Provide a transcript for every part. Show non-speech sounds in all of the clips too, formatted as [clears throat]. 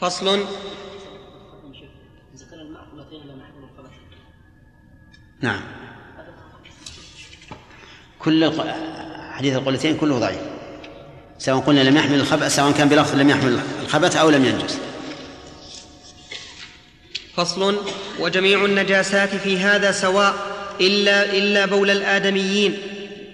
فصل. نعم. كل حديث القلتين كله ضعيف. سواء قلنا لم يحمل الخبث سواء كان بلفظ لم يحمل الخبث أو لم ينجس. فصل. وجميع النجاسات في هذا سواء إلا إلا بول الآدميين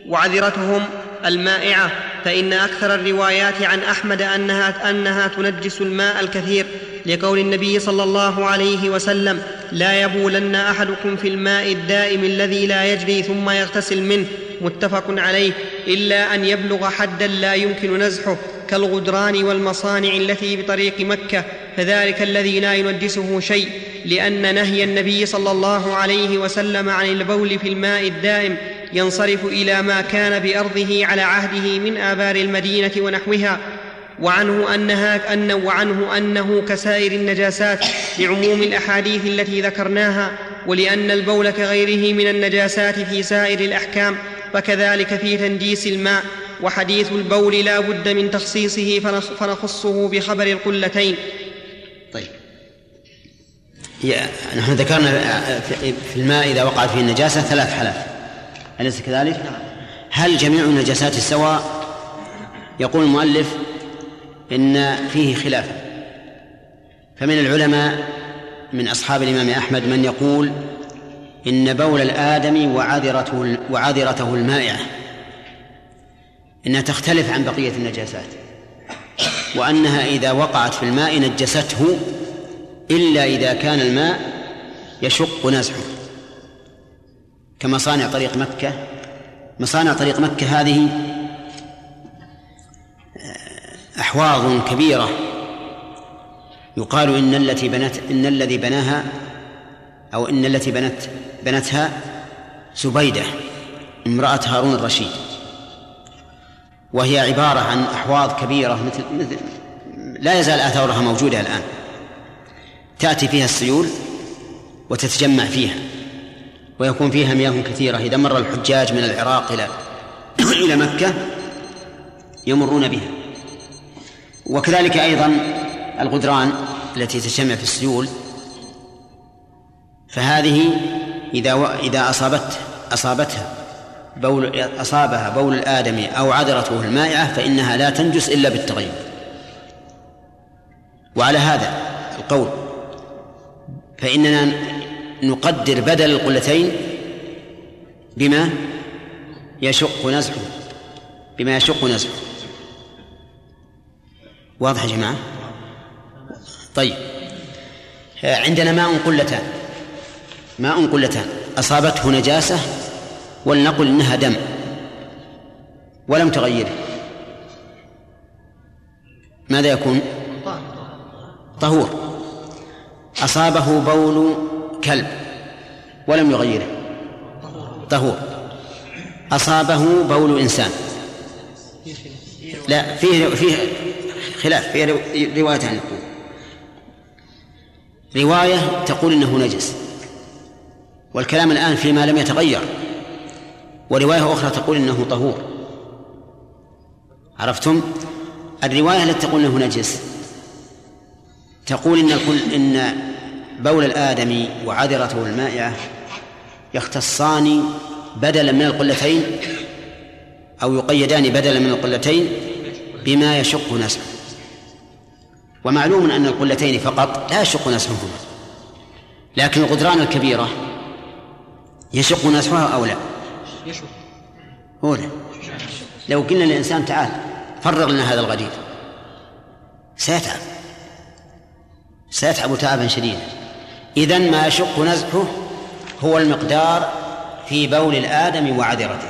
وعذرتهم المائعة. فإن أكثر الروايات عن أحمد أنها أنها تنجس الماء الكثير لقول النبي صلى الله عليه وسلم لا يبولن أحدكم في الماء الدائم الذي لا يجري ثم يغتسل منه متفق عليه إلا أن يبلغ حدا لا يمكن نزحه كالغدران والمصانع التي بطريق مكة فذلك الذي لا ينجسه شيء لأن نهي النبي صلى الله عليه وسلم عن البول في الماء الدائم ينصرف إلى ما كان بأرضه على عهده من آبار المدينة ونحوها وعنه أنها أن وعنه أنه كسائر النجاسات لعموم الأحاديث التي ذكرناها ولأن البول كغيره من النجاسات في سائر الأحكام فكذلك في تنجيس الماء وحديث البول لا بد من تخصيصه فنخ- فنخصه بخبر القلتين. طيب. نحن ذكرنا في- في الماء إذا وقعت فيه النجاسة ثلاث حالات. أليس كذلك؟ هل جميع النجاسات السواء؟ يقول المؤلف إن فيه خلافا فمن العلماء من أصحاب الإمام أحمد من يقول إن بول الآدم وعذرته وعذرته المائعة إنها تختلف عن بقية النجاسات وأنها إذا وقعت في الماء نجسته إلا إذا كان الماء يشق نزحه كمصانع طريق مكة. مصانع طريق مكة هذه أحواض كبيرة. يقال إن التي بنت إن الذي بناها أو إن التي بنت بنتها زبيدة امرأة هارون الرشيد. وهي عبارة عن أحواض كبيرة مثل مثل لا يزال آثارها موجودة الآن. تأتي فيها السيول وتتجمع فيها. ويكون فيها مياه كثيرة. إذا مر الحجاج من العراق إلى [coughs] إلى مكة يمرون بها. وكذلك أيضا الغدران التي تجتمع في السيول. فهذه إذا و... إذا أصابت أصابتها بول أصابها بول الآدمي أو عذرته المائعة فإنها لا تنجس إلا بالتغير وعلى هذا القول فإننا نقدر بدل القلتين بما يشق نزعه بما يشق نزعه. واضح يا جماعة؟ طيب. عندنا ماء قلتان ماء قلتان. أصابته نجاسة ولنقل إنها دم ولم تغيره. ماذا يكون؟ طهور. أصابه بول كلب ولم يغيره. طهور. أصابه بول إنسان. لا فيه فيه خلاف فيه روايتان نقول رواية تقول إنه نجس. والكلام الآن فيما لم يتغير. ورواية أخرى تقول إنه طهور. عرفتم؟ الرواية التي تقول إنه نجس تقول إن إن بول الآدمي وعذرته المائعة يختصان بدلا من القلتين أو يقيدان بدلا من القلتين بما يشق نسعه ومعلوم أن القلتين فقط لا يشق نسعهما لكن الغدران الكبيرة يشق نسعها أو لا؟ يشوف هو لا. لو قلنا للإنسان تعال فرغ لنا هذا الغدير. سيتعب. سيتعب تعبا شديدا. إذا ما يشق نزحه هو المقدار في بول الآدم وعذرته.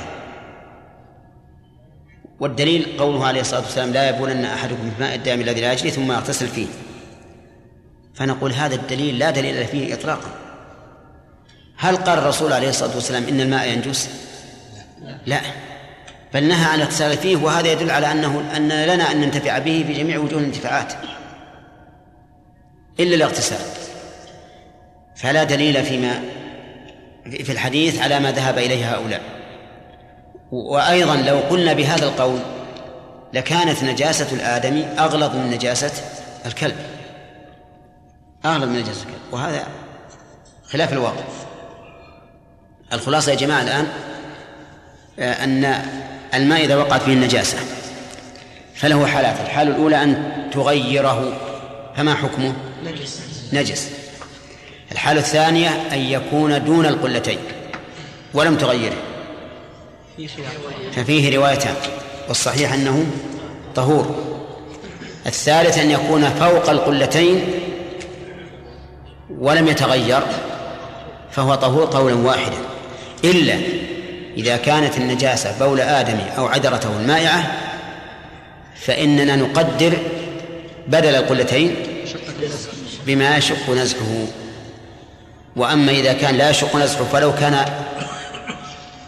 والدليل قوله عليه الصلاة والسلام لا يبولن أحدكم في ماء الدائم الذي لا يجري ثم يغتسل فيه. فنقول هذا الدليل لا دليل فيه إطلاقا. هل قال الرسول عليه الصلاة والسلام إن الماء ينجس؟ لا. بل نهى عن الاغتسال فيه وهذا يدل على أنه أن لنا أن ننتفع به في جميع وجوه الانتفاعات. إلا الاغتسال. فلا دليل فيما في الحديث على ما ذهب إليه هؤلاء. وأيضا لو قلنا بهذا القول لكانت نجاسة الآدمي أغلظ من نجاسة الكلب. أغلب من نجاسة الكلب. وهذا خلاف الواقع. الخلاصة يا جماعة الآن آه، أن الماء إذا وقعت فيه النجاسة فله حالات. الحالة الأولى أن تغيره. فما حكمه؟ نجس. نجس. الحالة الثانية أن يكون دون القلتين ولم تغيره. ففيه روايتان والصحيح أنه طهور. الثالث أن يكون فوق القلتين ولم يتغير فهو طهور قولا واحدا. إلا إذا كانت النجاسة بول آدم أو عذرته المائعة فإننا نقدر بدل القلتين بما يشق نزحه وأما إذا كان لا يشق نزحه فلو كان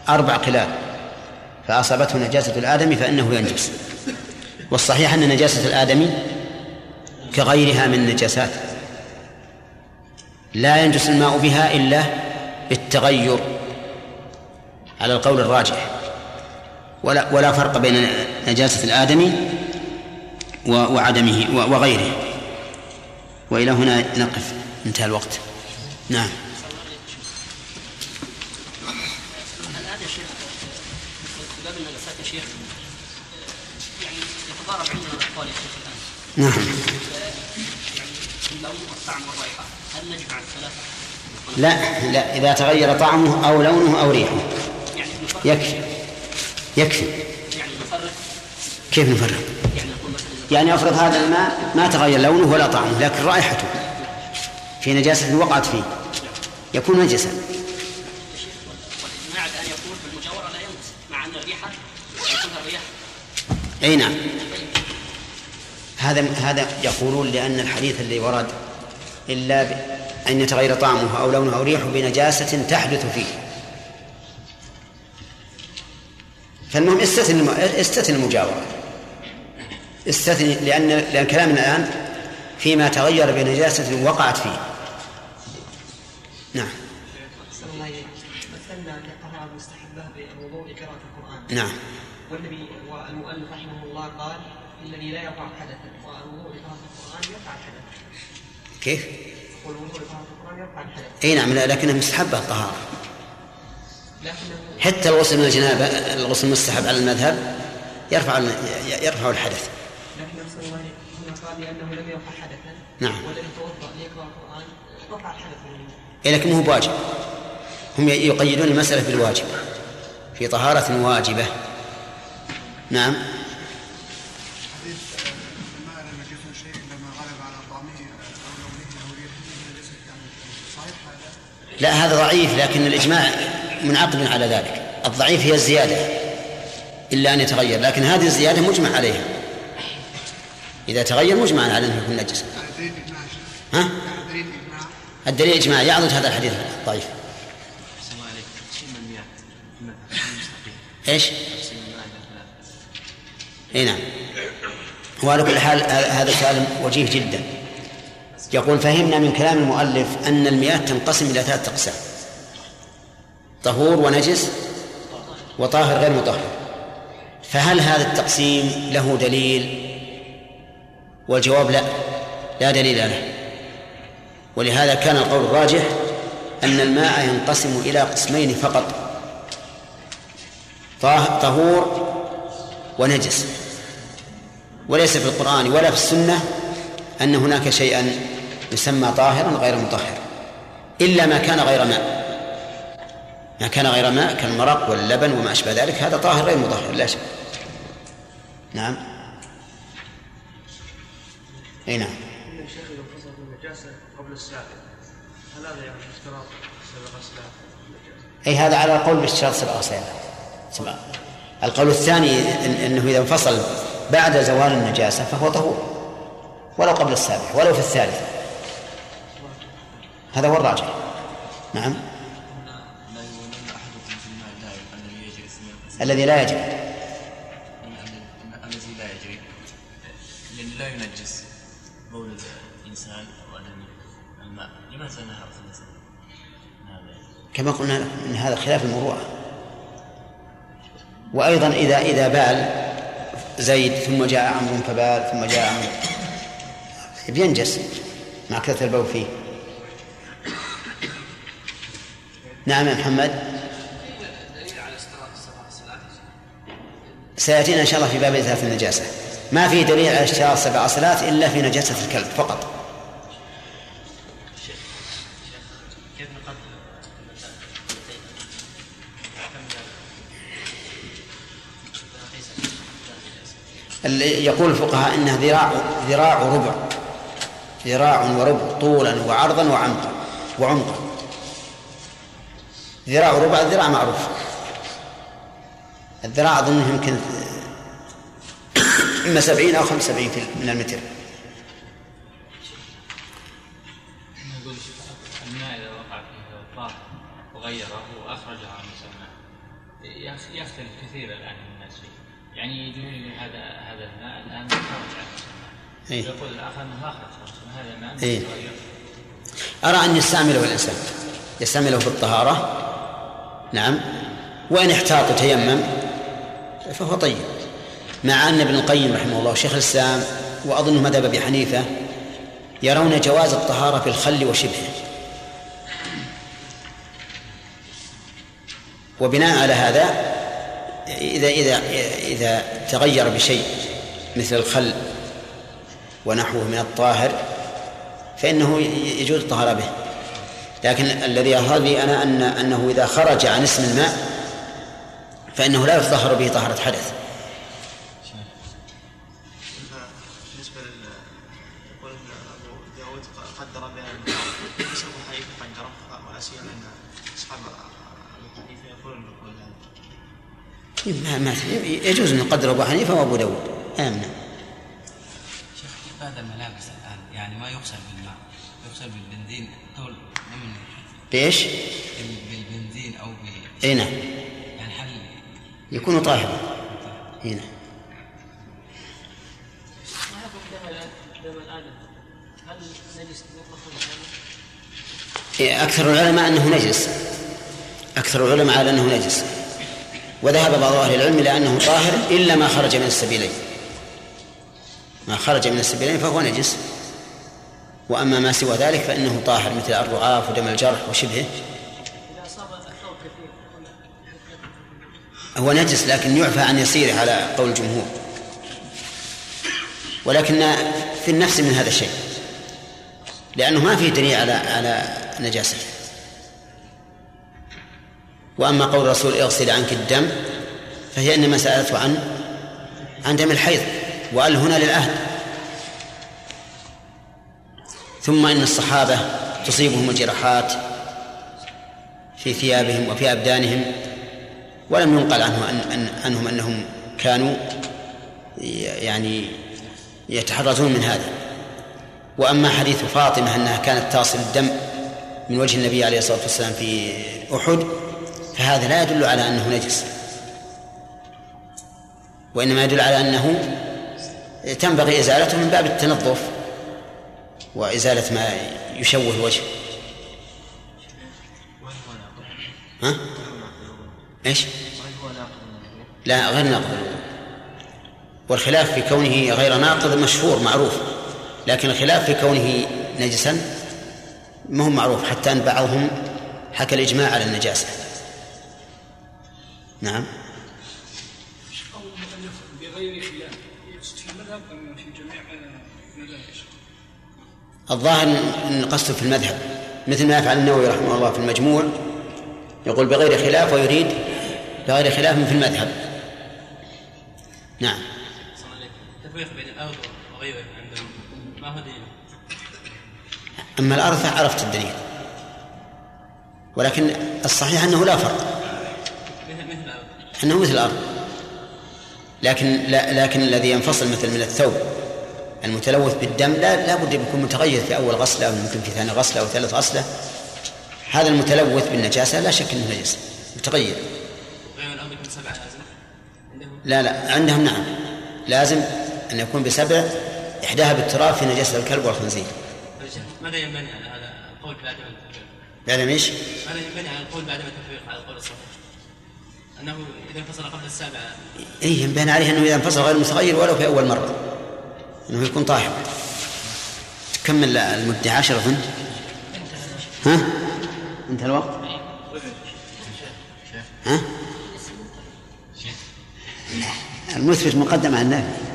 أربع قلال فأصابته نجاسة الآدم فإنه ينجس. والصحيح أن نجاسة الآدم كغيرها من النجاسات لا ينجس الماء بها إلا بالتغير على القول الراجح. ولا ولا فرق بين نجاسة الآدم وعدمه وغيره. وإلى هنا نقف. انتهى الوقت. نعم. الآن يا شيخ باب النجاسات يا شيخ يعني يتضارب عندنا الأقوال يا شيخ الآن نعم. يعني اللون والطعم والرائحة هل نجمع الثلاثة؟ لا لا إذا تغير طعمه أو لونه أو ريحه. يعني يكفي. يكفي. يعني نفرق كيف نفرق؟ يعني يعني أفرض هذا الماء ما تغير لونه ولا طعمه لكن رائحته. في نجاسة وقعت فيه. يكون نجسا. والإجماع بأن يكون في المجاورة لا ينقص مع أن الريحة أي نعم. هذا هذا يقولون لأن الحديث الذي ورد إلا. أن يتغير طعمه أو لونه أو ريحه بنجاسة تحدث فيه. فالمهم استثن. استثن المجاورة. استثن لأن لأن كلامنا الآن فيما تغير بنجاسة وقعت فيه. نعم. أحسن الله إليك. مثلنا لقراءة مستحبة بالوضوء لقراءة القرآن. نعم. والنبي والمؤلف رحمه الله قال الذي لا يرفع حدثا. والوضوء لقراءة القرآن يرفع الحدث كيف؟ والوضوء لقراءة القرآن يرفع الحدث أي نعم لكنها مستحبة الطهارة. لكنه حتى الغسل من الجنابة الغسل المستحب على المذهب يرفع يرفع الحدث. لكن أحسن الله هنا قال لأنه لم يرفع حدثا. نعم. والذي توضأ ليقرأ القرآن رفع الحدث لكن مو بواجب هم يقيدون المسألة بالواجب في طهارة واجبة نعم؟ لا هذا ضعيف لكن الإجماع منعقد على ذلك الضعيف هي الزيادة إلا أن يتغير لكن هذه الزيادة مجمع عليها إذا تغير مجمع على أنه يكون شيء. ها؟ دليل اجماع الدليل إجماع يعضد هذا الحديث الضعيف. ثلاثة إي نعم. وعلى كل حال هذا سؤال وجيه جدا. يقول فهمنا من كلام المؤلف أن المياه تنقسم إلى ثلاثة أقسام. طهور ونجس وطاهر غير مطهر. فهل هذا التقسيم له دليل؟ والجواب لا. لا دليل له. ولهذا كان القول الراجح أن الماء ينقسم إلى قسمين فقط. طهور ونجس. وليس في القرآن ولا في السنة أن هناك شيئا يسمى طاهرا غير مطهر إلا ما كان غير ماء. ما كان غير ماء كالمرق واللبن وما أشبه ذلك هذا طاهر غير مطهر لا شك. نعم. أي نعم إن الشيخ إذا فصل النجاسة قبل السابق. هل هذا يعني اشتراط؟ أي هذا على القول باشتراط سبع غسيل سبع القول الثاني إن أنه إذا انفصل بعد زوال النجاسة فهو طهور. ولو قبل السابع ولو في الثالث. هذا هو الراجح. نعم. الماء لا الذي يجري كما قلنا إن هذا خلاف المروءة. وأيضا اذا إذا بال زيد ثم جاء عمرو فبال ثم جاء عمرو. بينجس مع كثرة البول فيه. نعم يا محمد. سيأتينا إن شاء الله في باب إزالة النجاسة. ما في دليل على اشتراط سبع صلات إلا في نجاسة الكلب فقط. اللي يقول الفقهاء انه ذراع ذراع ربع. ذراع وربع طولا وعرضا وعمقا وعمقا. ذراع ربع الذراع معروف. الذراع أظن يمكن إما سبعين أو خمس سبعين من المتر. وغيره عن يختلف كثير الآن. الناس فيه يعني يقول هذا هذا الماء الآن خرج إيه. ويقول الآخر أنه ما خرج عن مسماه هذا الماء إيه. أرى أن يستعمله الإنسان. يستعمله في الطهارة. نعم. وإن احتاط وتيمم فهو طيب. مع أن ابن القيم رحمه الله شيخ الإسلام وأظنه مذهب أبي حنيفة يرون جواز الطهارة في الخل وشبهه. وبناء على هذا إذا إذا إذا تغير بشيء مثل الخل ونحوه من الطاهر فإنه يجوز الطهارة به. لكن الذي يظهر لي أنا أن أنه إذا خرج عن اسم الماء فإنه لا يتطهر به طهارة حدث. ما يجوز أن يقدر أبو حنيفة وأبو داود. آمنا شيخ كيف هذا الملابس الآن يعني ما يغسل بالماء يغسل بالبنزين طول من بإيش؟ بالبنزين أو ب أي نعم. يعني هل يكون طاهرا. مطلق ولا أكثر العلماء أنه نجس. أكثر العلماء على أنه نجس. وذهب بعض أهل العلم إلى أنه طاهر إلا ما خرج من السبيلين. ما خرج من السبيلين فهو نجس. وأما ما سوى ذلك فإنه طاهر مثل الرعاف ودم الجرح وشبهه. هو نجس لكن يعفى عن يسيره على قول الجمهور. ولكن في النفس من هذا الشيء. لأنه ما فيه دليل على على نجاسته. وأما قول الرسول اغسل عنك الدم فهي إنما سألته عن عن دم الحيض وقال هنا للعهد ثم إن الصحابة تصيبهم الجراحات في ثيابهم وفي أبدانهم ولم ينقل عنه أن أن عنهم أنهم كانوا يعني يتحرزون من هذا. وأما حديث فاطمة أنها كانت تصل الدم من وجه النبي عليه الصلاة والسلام في أحد فهذا لا يدل على أنه نجس. وإنما يدل على أنه تنبغي إزالته من باب التنظف وإزالة ما يشوه الوجه. ها؟ إيش؟ لا غير ناقض والخلاف في كونه غير ناقض مشهور معروف. لكن الخلاف في كونه نجسا ما هو معروف حتى أن بعضهم حكى الإجماع على النجاسة. نعم؟ الظاهر أن قصده في المذهب مثل ما يفعل النووي رحمه الله في المجموع يقول بغير خلاف ويريد بغير خلاف في المذهب نعم. التفريق بين الأرض وغيره عندهم ما هو دليل أما الأرض فعرفت الدليل ولكن الصحيح أنه لا فرق أنه مثل الأرض لكن لا لكن الذي ينفصل مثل من الثوب المتلوث بالدم لا لا بد يكون متغير في أول غسلة أو يمكن في ثاني غسلة أو ثالث غسلة هذا المتلوث بالنجاسة لا شك أنه نجس متغير لا لا عندهم نعم لازم أن يكون بسبع إحداها بالتراب في نجاسة الكلب والخنزير ماذا ينبني على هذا القول بعدم التفريق؟ بعدم إيش؟ ماذا ينبني على القول بعدم التفريق على القول الصحيح؟ أنه إذا انفصل قبل السابعة. إيه ينبغي عليه أنه إذا انفصل غير متغير ولو في أول مرة. أنه يكون طاهر. كمل المدة؟ عشرة أظن. ها؟ انتهى الوقت؟ ها؟ المثبت مقدم على النافي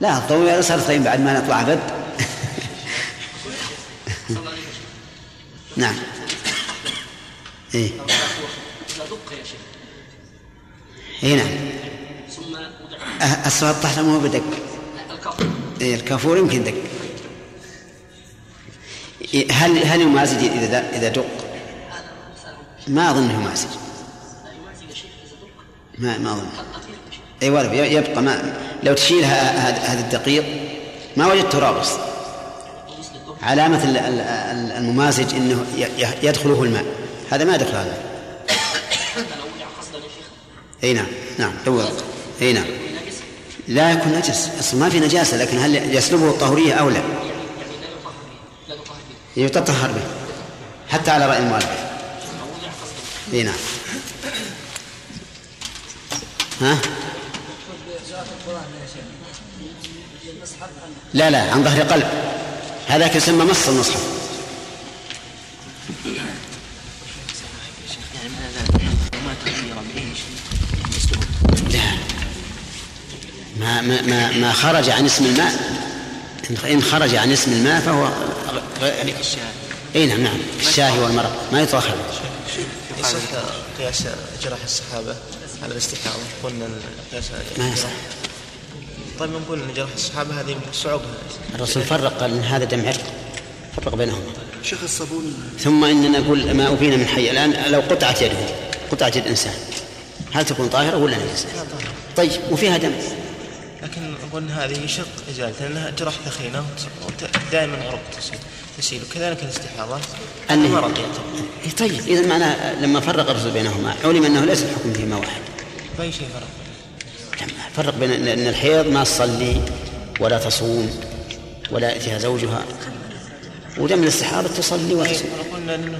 لا الضوء صار طيب بعد ما نطلع غد [laughs] نعم. إيه. إذا دق يا شيخ اي نعم. ثم أه، الصلاة تحت مو بدق الكفر إيه الكافور يمكن دق. إيه، هل هل يمازج إذا إذا دق؟ ما أظن يمازج ما ما أظن. اي والله يبقى ما لو تشيل هذا الدقيق ما وجدت رابص علامة ال- ال- ال- الممازج إنه يدخله الماء. هذا ما يدخل هذا. إي نعم نعم لو إي نعم. لا يكون نجس أصلا ما في نجاسة لكن هل يسلبه الطهورية أو لا؟ يتطهر به حتى على رأي المؤلف. إي نعم. ها؟ لا لا عن ظهر قلب. هذاك يسمى مص المصحف يعني من ما تغير به شيء لا ما ما ما, ما خرج عن اسم الماء. إن- إن خرج عن اسم الماء فهو يعني كالشاهد إي نعم نعم. الشاهي والمرق. ما يتوخر. يصح قياس جراح الصحابة على الاستحاضة قلنا قياس ما يصح. طيب نقول إن جراح الصحابة هذه صعوبة. الرسول فرق قال إن هذا دم عرق فرق بينهما. شيخ الصابون. ثم إننا نقول ما ابين من حي. الآن لو قطعت يده قطعت يد انسان هل تكون طاهرة ولا نجسة؟ طيب وفيها دم. إن هذه شق إزالة لأنها جراح ثخينة دائما عرق تسيل تسيل. وكذلك الاستحاضات. أنه- مرض يعتبر إيه طيب. اذا معناه لما فرق الرسول بينهما علم أنه ليس الحكم فيما واحد. فأي شيء فرق؟ فرق بين ان الحيض ما تصلي ولا تصوم ولا يأتيها زوجها. ودم الاستحاضة تصلي وتصوم قلنا إنه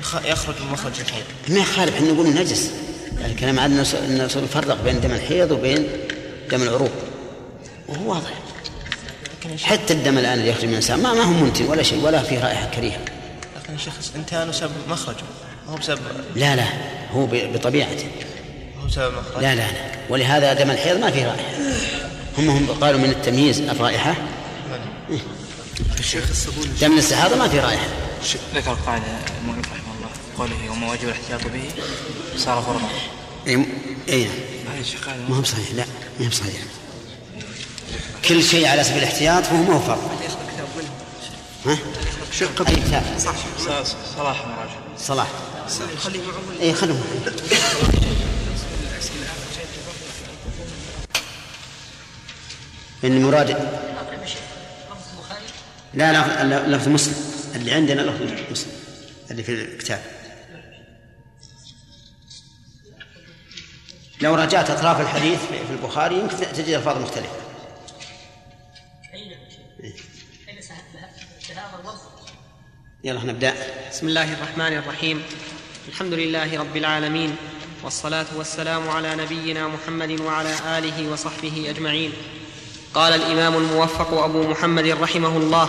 يخ- يخرج من مخرج الحيض. ما يخالف إحنا نقول نجس. يعني الكلام عندنا الرسول فرق بين دم الحيض وبين دم العروق. وهو واضح. حتى الدم الآن اللي يخرج من الانسان ما, ما هو منتن ولا شيء ولا فيه رائحة كريهة. لكن الشخص انتان بسبب مخرجه هو بسبب لا لا هو ب- بطبيعته. هو بسبب مخرج لا لا لا. ولهذا دم الحيض ما فيه رائحة. هم هم قالوا من التمييز الرائحة. الشيخ الصابون دم الاستحاضه ما فيه رائحة. ذكر قاعدة المؤلف رحمه الله قوله وما واجب الاحتياط به صار فرضا اي اي نعم ما هو بصحيح لا ما هو بصحيح. كل شيء على سبيل الاحتياط فهو ما هو فرض ها؟ شق أي كتاب. صلاح مراجع صلاح. اي خلهم. إن مراد لا لا لا- لفظ مسلم. اللي عندنا لفظ مسلم اللي في الكتاب. لو رجعت أطراف الحديث في البخاري يمكن تجد ألفاظ مختلفة. يلا نبدأ. بسم الله الرحمن الرحيم. الحمد لله رب العالمين والصلاة والسلام على نبينا محمد وعلى آله وصحبه أجمعين. قال الإمام الموفق أبو محمد رحمه الله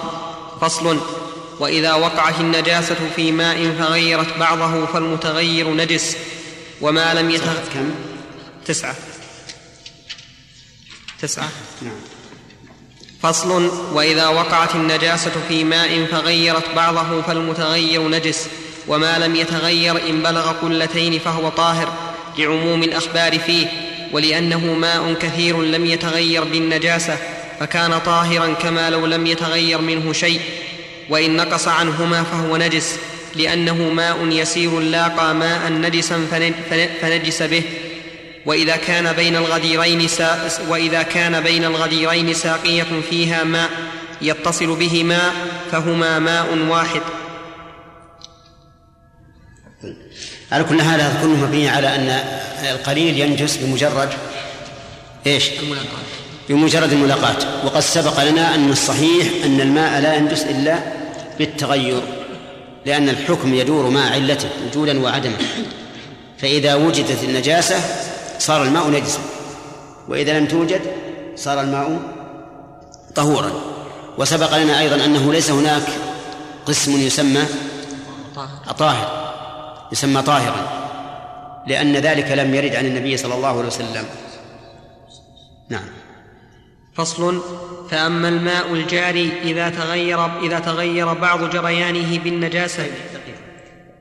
فصل وإذا وقعت النجاسة في ماء فغيرت بعضه فالمتغير نجس وما لم يتغ... كم؟ تسعة. تسعة. نعم. فصل وإذا وقعت النجاسة في ماء فغيرت بعضه فالمتغير نجس وما لم يتغير إن بلغ قلتين فهو طاهر لعموم الأخبار فيه ولأنه ماء كثير لم يتغير بالنجاسة فكان طاهرا كما لو لم يتغير منه شيء وإن نقص عنهما فهو نجس لأنه ماء يسير لاقى ماء نجسا فن- فن- فنجس به. وإذا كان بين الغديرين سا وإذا كان بين الغديرين ساقية فيها ماء يتصل به ماء فهما ماء واحد. على كل حال هذا كله مبني على أن القليل ينجس بمجرد إيش؟ بمجرد الملاقاة وقد سبق لنا أن الصحيح أن الماء لا ينجس إلا بالتغير لأن الحكم يدور مع علته وجودا وعدما. فإذا وجدت النجاسة صار الماء نجسا. وإذا لم توجد صار الماء طهورا. وسبق لنا أيضا أنه ليس هناك قسم يسمى طاهر. يسمى طاهرا. لأن ذلك لم يرد عن النبي صلى الله عليه وسلم. نعم. فصل فأما الماء الجاري إذا تغير إذا تغير بعض جريانه بالنجاسة.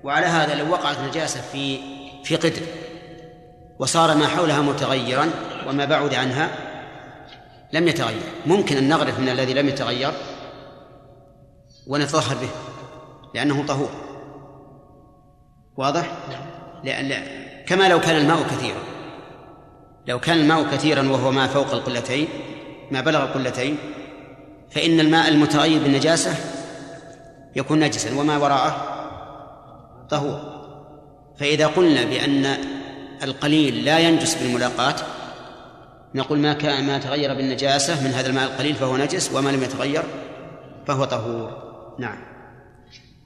وعلى هذا لو وقعت نجاسة في في قدر. وصار ما حولها متغيرا وما بعد عنها لم يتغير. ممكن أن نغرف من الذي لم يتغير ونتطهر به لأنه طهور. واضح؟ لأن كما لو كان الماء كثيرا. لو كان الماء كثيرا وهو ما فوق القلتين ما بلغ القلتين فإن الماء المتغير بالنجاسة يكون نجسا وما وراءه طهور. فإذا قلنا بأن القليل لا ينجس بالملاقاة نقول ما كان ما تغير بالنجاسة من هذا الماء القليل فهو نجس وما لم يتغير فهو طهور. نعم.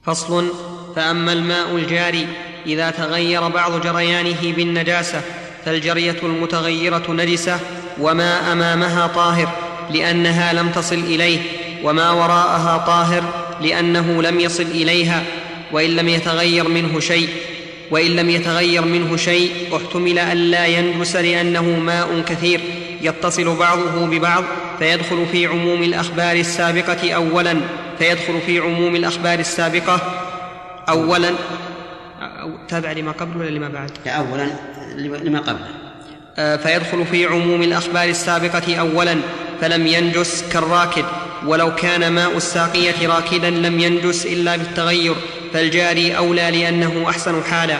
فصل. فأما الماء الجاري إذا تغير بعض جريانه بالنجاسة فالجرية المتغيرة نجسة وما أمامها طاهر لأنها لم تصل إليه وما وراءها طاهر لأنه لم يصل إليها وإن لم يتغير منه شيء وإن لم يتغير منه شيء احتمل ألا ينجس لأنه ماء كثير يتصل بعضه ببعض فيدخل في عموم الأخبار السابقة أولا فيدخل في عموم الأخبار السابقة أولا. تابع لما قبل ولا لما بعد؟ لا أولا لما قبله آه، فيدخل في عموم الأخبار السابقة أولا فلم ينجس كالراكد ولو كان ماء الساقية راكدا لم ينجس إلا بالتغير. فالجاري أولى لأنه أحسن حالا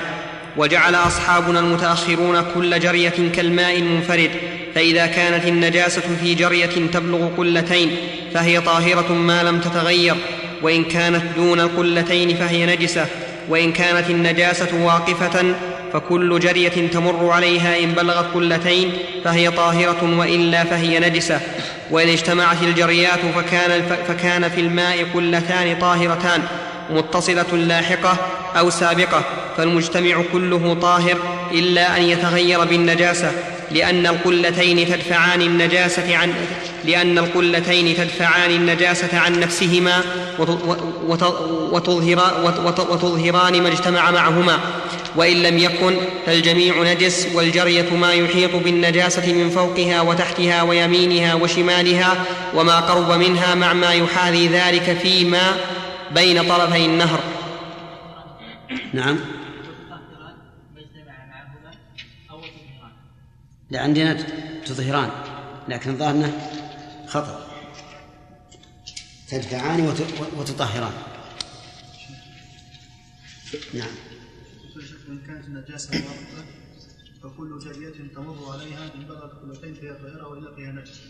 وجعل أصحابنا المتأخرون كل جرية كالماء المنفرد فإذا كانت النجاسة في جرية تبلغ قلتين فهي طاهرة ما لم تتغير وإن كانت دون القلتين فهي نجسة وإن كانت النجاسة واقفة فكل جرية تمر عليها إن بلغت قلتين فهي طاهرة وإلا فهي نجسة وإن اجتمعت الجريات فكان, فكان في الماء قلتان طاهرتان. متصلة لاحقة أو سابقة فالمجتمع كله طاهر إلا أن يتغير بالنجاسة لأن القلتين تدفعان النجاسة عن لأن القلتين تدفعان النجاسة عن نفسهما وتظهران ما اجتمع معهما. وإن لم يكن فالجميع نجس والجرية ما يحيط بالنجاسة من فوقها وتحتها ويمينها وشمالها وما قرب منها مع ما يحاذي ذلك فيما بين طرفي النهر. نعم. لا عندنا تظهران لكن الظاهر خطأ. تدفعان وتطهران. نعم. كانت واقفة فكل جارية تمر عليها إن بلغت قلتين فهي طاهرة وإلا فهي نجسة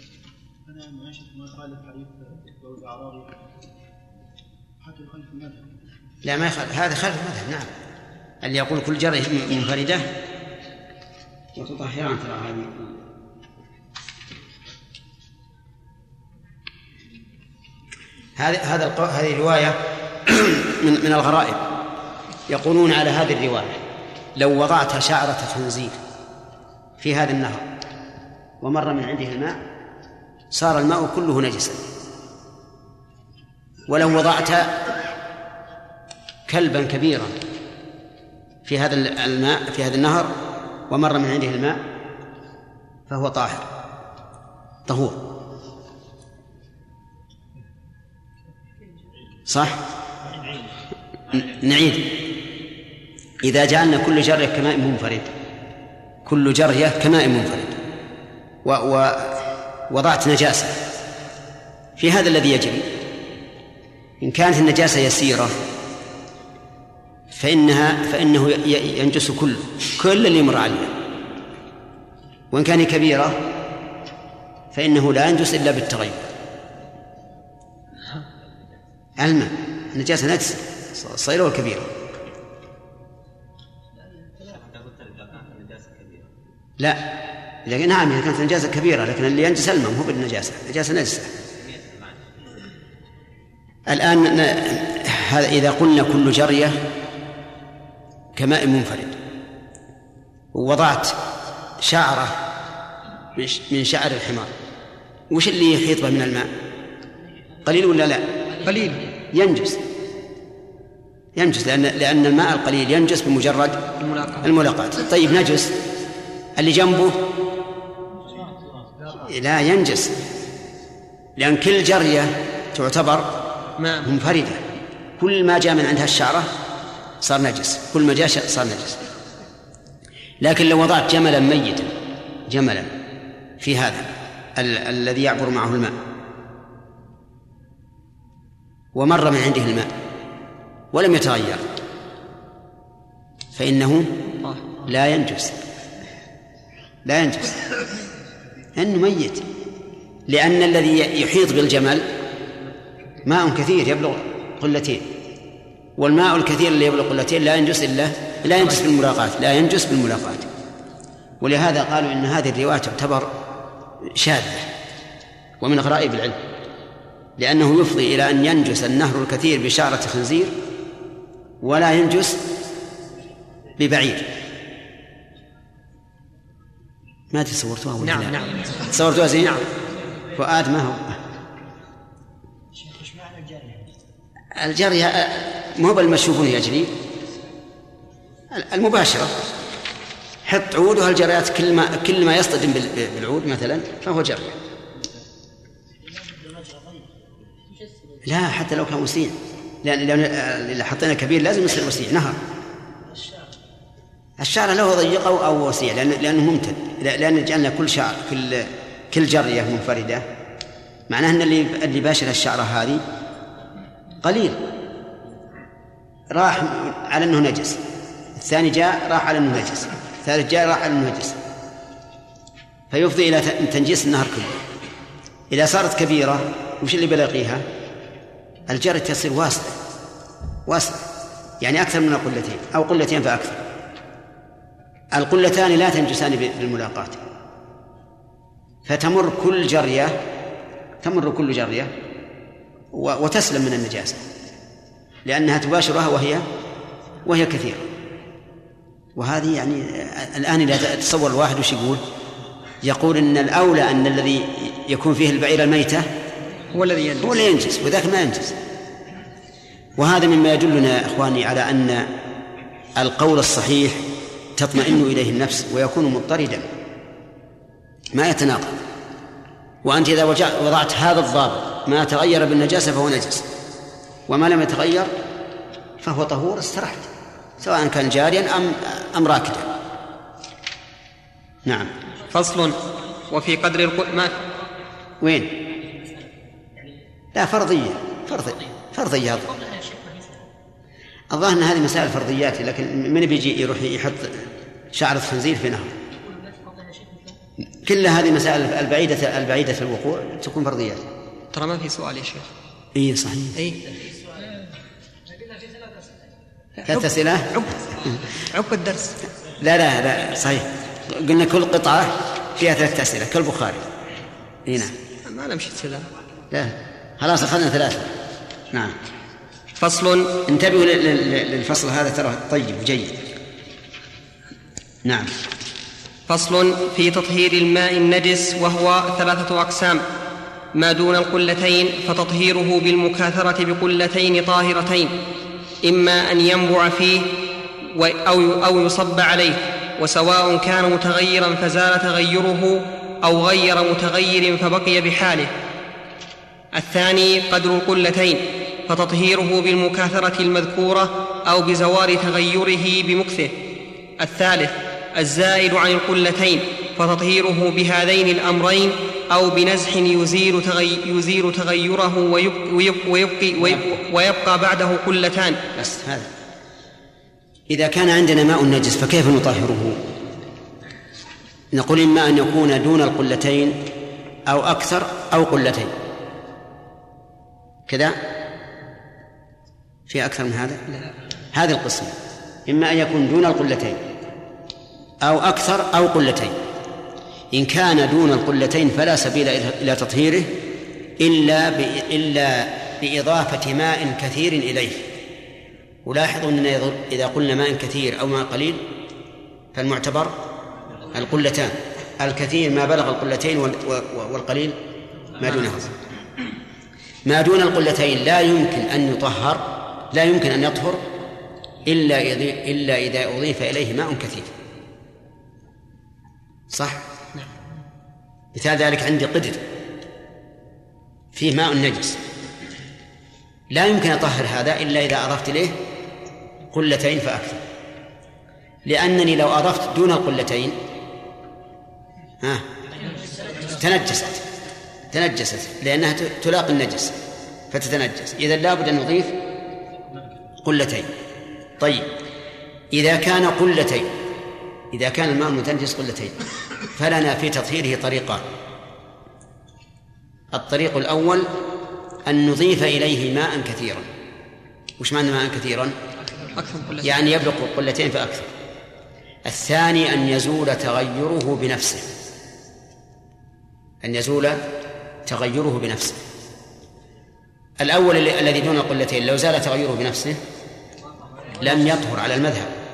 أنا ما ما يخالف حديث الأعرابي. لا ما يخالف. هذا خالف المذهب نعم. اللي يقول كل جرية منفردة وتطهران ترى هذه. هذا هذه رواية [clears throat] من من الغرائب. يقولون على هذه الرواية لو وضعت شعرة خنزير في هذا النهر ومر من عنده الماء صار الماء كله نجسا. ولو وضعت كلبا كبيرا في هذا الماء في هذا النهر ومر من عنده الماء فهو طاهر طهور. صح؟ نعيد. إذا جعلنا كل جرية كماء منفرد كل جرية كماء منفرد ووضعت نجاسة في هذا الذي يجري إن كانت النجاسة يسيرة فإنها فإنه ينجس كله كل اللي يمر عليه وإن كان كبيرة فإنه لا ينجس إلا بالتغير الماء النجاسة نجسة الصغيرة والكبيرة لا إذا نعم إذا كانت النجاسة كبيرة لكن اللي ينجس الماء هو بالنجاسة. النجاسة نجسة. الآن هذا إذا قلنا كل جرية كماء منفرد ووضعت شعرة من شعر الحمار وش اللي يحيط به من الماء؟ قليل ولا لا؟ قليل. ينجس. ينجس لأن لأن الماء القليل ينجس بمجرد الملاقاة. الملاقاة. طيب نجس. اللي جنبه؟ لا ينجس. لأن كل جرية تعتبر منفردة. كل ما جاء من عندها الشعرة صار نجس. كل ما جاء صار نجس. لكن لو وضعت جملا ميتا جملا في هذا ال- الذي يعبر معه الماء. ومر من عنده الماء. ولم يتغير. فإنه لا ينجس. لا ينجس. لأنه ميت. لأن الذي يحيط بالجمل ماء كثير يبلغ قلتين. والماء الكثير اللي يبلغ قلتين لا ينجس إلا لا ينجس بالملاقاة لا ينجس بالملاقاة. ولهذا قالوا إن هذه الرواية تعتبر شاذة ومن غرائب العلم لأنه يفضي إلى أن ينجس النهر الكثير بشعرة خنزير ولا ينجس ببعير. ما تصورتوها ولا نعم لا؟ نعم. تصورتوها زين؟ نعم. فؤاد ما هو؟ الجري مو بالمشوفون يجري المباشرة. حط عود وهالجريات كل ما كل ما يصطدم بال- بالعود مثلا فهو جري. لا حتى لو كان وسيع. لأن لأن اللي حطينا كبير لازم يصير وسيع. نهر. الشعر له ضيق أو أو وسيع لأن لأنه ممتد. لأن جعلنا كل شعر كل كل جرية منفردة. معناه أن اللي اللي باشر الشعرة هذه قليل. راح على أنه نجس. الثاني جاء راح على أنه نجس. الثالث جاء راح على أنه نجس. فيفضي إلى تنجيس النهر كله. إذا صارت كبيرة وش اللي بلاقيها؟ الجرة تصير واسعة واسعة يعني أكثر من القلتين أو قلتين فأكثر. القلتان لا تنجسان بالملاقاة. فتمر كل جرية تمر كل جرية وتسلم من النجاسة لأنها تباشرها وهي وهي كثيرة. وهذه يعني الآن إذا تصور الواحد وش يقول؟ يقول إن الأولى أن الذي يكون فيه البعير الميتة هو الذي ينجس. هو اللي ينجس وذاك ما ينجس. وهذا مما يدلنا يا إخواني على أن القول الصحيح تطمئن إليه النفس ويكون مضطردا. ما يتناقض. وأنت إذا وضعت هذا الضابط ما تغير بالنجاسة فهو نجس. وما لم يتغير فهو طهور استرحت سواء كان جاريا أم أم راكدا. نعم. فصل. وفي قدر القل ما؟ وين؟ لا فرضية فرضية فرضية. الظاهر أن هذه مسائل فرضيات لكن من بيجي يروح يحط شعرة خنزير في نهر؟ كل هذه مسائل البعيدة البعيدة الوقوع تكون فرضيات. ترى ما في سؤال يا شيخ؟ إي صحيح. إي. ثلاث أسئلة؟ عقب الدرس. لا لا لا صحيح. قلنا كل قطعة فيها ثلاث أسئلة كالبخاري إي نعم. ما نمشي كذا لا خلاص أخذنا ثلاثة. نعم. فصل. انتبهوا لل- لل- للفصل هذا ترى طيب وجيد نعم. فصل في تطهير الماء النجس وهو ثلاثة أقسام. ما دون القلتين فتطهيره بالمكاثرة بقلتين طاهرتين إما أن ينبع فيه أو أو يصب عليه وسواء كان متغيرا فزال تغيره أو غير متغير فبقي بحاله. الثاني قدر القلتين فتطهيره بالمكاثرة المذكورة أو بزوال تغيره بمكثه. الثالث الزائد عن القلتين فتطهيره بهذين الأمرين أو بنزح يزيل, تغي يزيل تغيره ويبقي, ويبقي, ويبقي, ويبقي, ويبقى بعده قلتان بس هذا. إذا كان عندنا ماء نجس فكيف نطهره؟ نقول إما أن يكون دون القلتين أو أكثر أو قلتين. كذا؟ في أكثر من هذا؟ لا. هذه القسمة إما أن يكون دون القلتين أو أكثر أو قلتين. إن كان دون القلتين فلا سبيل إلى- تطهيره إلا. إلا بإضافة ماء كثير إليه ولاحظوا أننا إذا- قلنا ماء كثير أو ماء قليل فالمعتبر القلتان الكثير ما بلغ القلتين والقليل ما دونها ما دون القلتين لا يمكن أن يطهر لا يمكن أن يطهر إلا إلا إذا أضيف إليه ماء كثير صح؟ مثال ذلك عندي قدر. فيه ماء نجس. لا يمكن أطهر هذا إلا إذا أضفت إليه قلتين فأكثر. لأنني لو أضفت دون القلتين ها تنجست. تنجست لأنها تلاقي النجس فتتنجس. إذا لابد أن نضيف قلتين. طيب إذا كان قلتين إذا كان الماء المتنجس قلتين. فلنا في تطهيره طريقان. الطريق الأول أن نضيف إليه ماء كثيرا. وش معنى ماء كثيرا؟ يعني يبلغ قلتين فأكثر الثاني أن يزول تغيره بنفسه. أن يزول تغيره بنفسه. الأول الذي دون القلتين لو زال تغيره بنفسه لم يطهر على المذهب.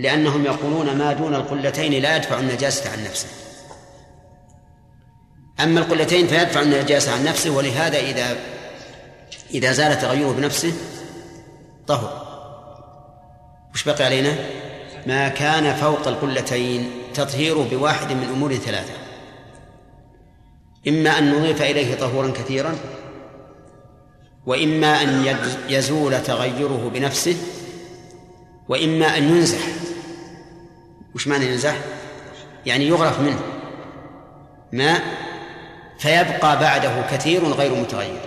لأنهم يقولون ما دون القلتين لا يدفع النجاسة عن نفسه. أما القلتين فيدفع النجاسة عن نفسه ولهذا إذا إذا زال تغيره بنفسه طهر. وش بقي علينا؟ ما كان فوق القلتين تطهيره بواحد من أمور ثلاثة. إما أن نضيف إليه طهورا كثيرا وإما أن يزول تغيره بنفسه وإما أن ينزح. وش معنى ينزح؟ يعني يغرف منه. ماء فيبقى بعده كثير غير متغير.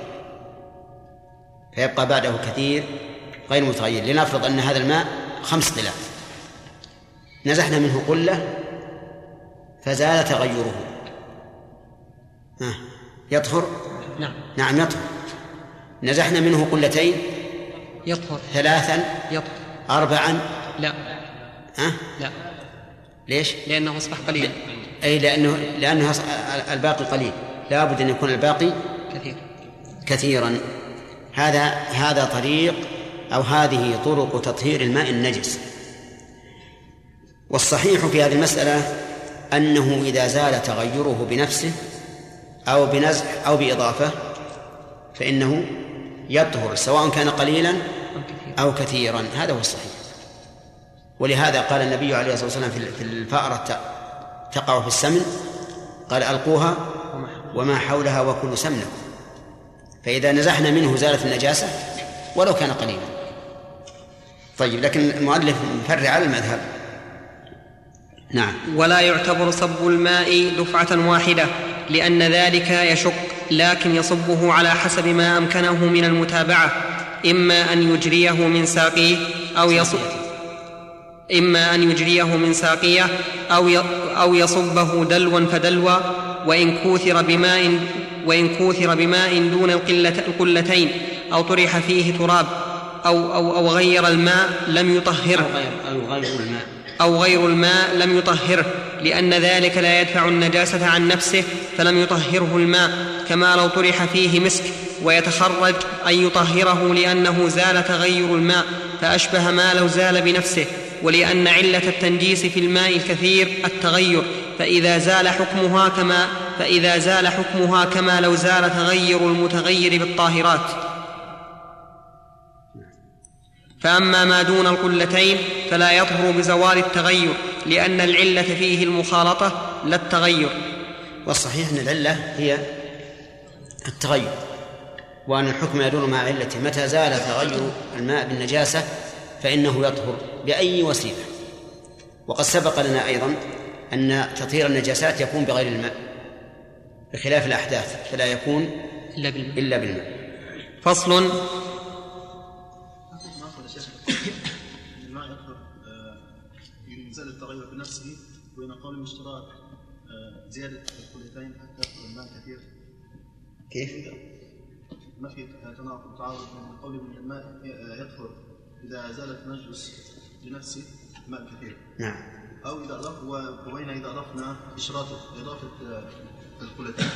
فيبقى بعده كثير غير متغير. لنفرض أن هذا الماء خمس طلاء نزحنا منه قلة فزال تغيره. ها؟ يطهر؟ نعم. نعم يطهر. نزحنا منه قلتين؟ يطهر. ثلاثا؟ يطهر. أربعا؟ لا. ها؟ لا. ليش؟ لأنه أصبح قليلا أي لأنه لأنه الباقي قليل. لابد أن يكون الباقي كثير. كثيرا. هذا هذا طريق أو هذه طرق تطهير الماء النجس. والصحيح في هذه المسألة أنه إذا زال تغيره بنفسه أو بنزع أو بإضافة فإنه يطهر سواء كان قليلا أو كثيرا. هذا هو الصحيح. ولهذا قال النبي عليه الصلاة والسلام في- الفأرة تقع في السمن قال ألقوها وما حولها وكلوا سمنكم فإذا نزحنا منه زالت النجاسة ولو كان قليلا. طيب لكن المؤلف مفرع على المذهب. نعم. ولا يعتبر صب الماء دفعة واحدة لأن ذلك يشق لكن يصبه على حسب ما أمكنه من المتابعة إما أن يجريه من ساقيه أو يصب إما أن يجريه من ساقية أو أو يصبه دلوا فدلوا وإن كوثر بماء وإن كوثر بماء دون القلتين أو طرح فيه تراب أو أو أو غير الماء لم يطهره. أو غير الماء. أو غير الماء لم يطهره لأن ذلك لا يدفع النجاسة عن نفسه فلم يطهره الماء كما لو طرح فيه مسك ويتخرج أن يطهره لأنه زال تغير الماء فأشبه ما لو زال بنفسه. ولأن علة التنجيس في الماء الكثير التغير فإذا زال حكمها كما فإذا زال حكمها كما لو زال تغير المتغير بالطاهرات. فأما ما دون القلتين فلا يطهر بزوال التغير لأن العلة فيه المخالطة لا التغير. والصحيح أن العلة هي التغير وأن الحكم يدور مع علته. متى زال تغير الماء بالنجاسة فإنه يطهر. بأي وسيلة. وقد سبق لنا أيضا أن تطهير النجاسات يكون بغير الماء بخلاف الأحداث فلا يكون إلا بالماء. إلا بالماء. فصل. آه، التغير بنفسه وبين قول الاشتراك آه، زيادة القلتين حتى يدخل الماء كثير. كيف؟ ما في تناقض تعارض من قول ان الماء آه، يطهر إذا زال التنجس بنفسه ماء كثير. نعم. أو إذا اضاف وبين إذا أضفنا اشراطه إضافة آه، القلتين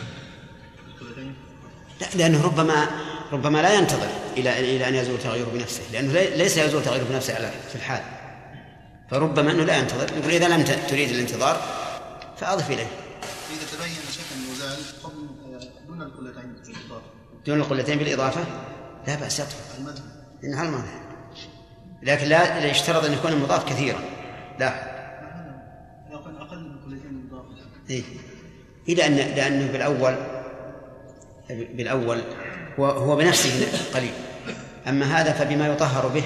القلتين لا لأنه ربما ربما لا ينتظر إلى إلى أن يزول تغيره بنفسه لأنه لي- ليس يزول تغيره بنفسه على في الحال. فربما أنه لا ينتظر يقول إذا لم تريد الانتظار فأضف إليه. إذا تبين شيء أنه زال قبل آه، دون القلتين بالاضافه دون القلتين بالإضافة لا بأس يطهر. المذهب. على المذهب. لكن لا يشترط أن يكون المضاف كثيرا. لا. أقل أقل من كليتين مضافة إيه. إيه لأن لأنه بالأول بالأول هو هو بنفسه قليل. أما هذا فبما يطهر به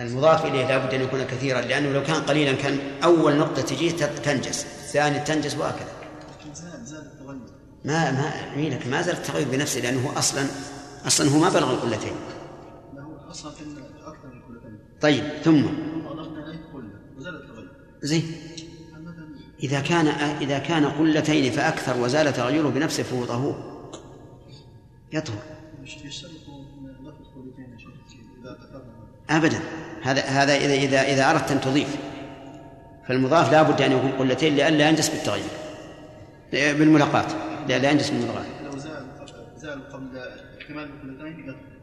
المضاف إليه لا بد أن يكون كثيرا لأنه لو كان قليلا كان أول نقطة تجيه تنجس ثاني تنجس وهكذا. ما ما ما زال التغير بنفسه لأنه هو أصلا أصلا هو ما بلغ القلتين. كان من طيب ثم؟ التغير زين. إذا كان إذا كان قلتين فأكثر وزال تغيره بنفسه فهو طهور. يطهر. أبدا. هذا هذا إذا إذا إذا أردت أن تضيف. فالمضاف لا بد أن يكون قلتين لئلا ينجس بالتغير بالملاقات. لئلا ينجس بالملاقات. لو زال زال قبل اكتمال الكليتين يدخل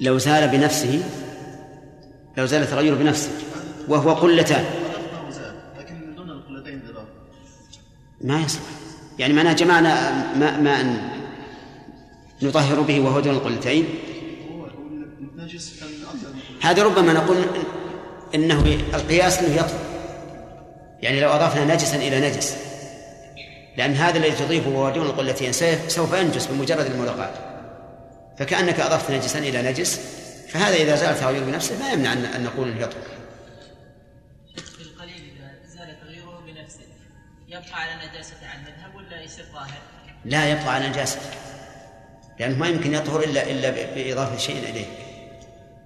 لو زال بنفسه لو زال التغير بنفسه وهو قلتان. ما يصلح. يعني معناه جمعنا ماء ماء نطهر به وهو دون القلتين. هذا ربما نقول إنه القياس إنه يطهر. يعني لو أضفنا نجسا إلى نجس. لأن هذا الذي تضيفه وهو دون القلتين سوف ينجس بمجرد الملاقاة. فكأنك أضفت نجسا إلى نجس فهذا إذا زال التغير بنفسه ما يمنع ان أن نقول إنه يطهر القليل إذا زال بنفسه يبقى على نجاسة عن مذهب ولا يصير طاهر؟ لا يبقى على نجاسته لأنه ما يمكن يطهر الا إلا ب- بإضافة شيء إليه.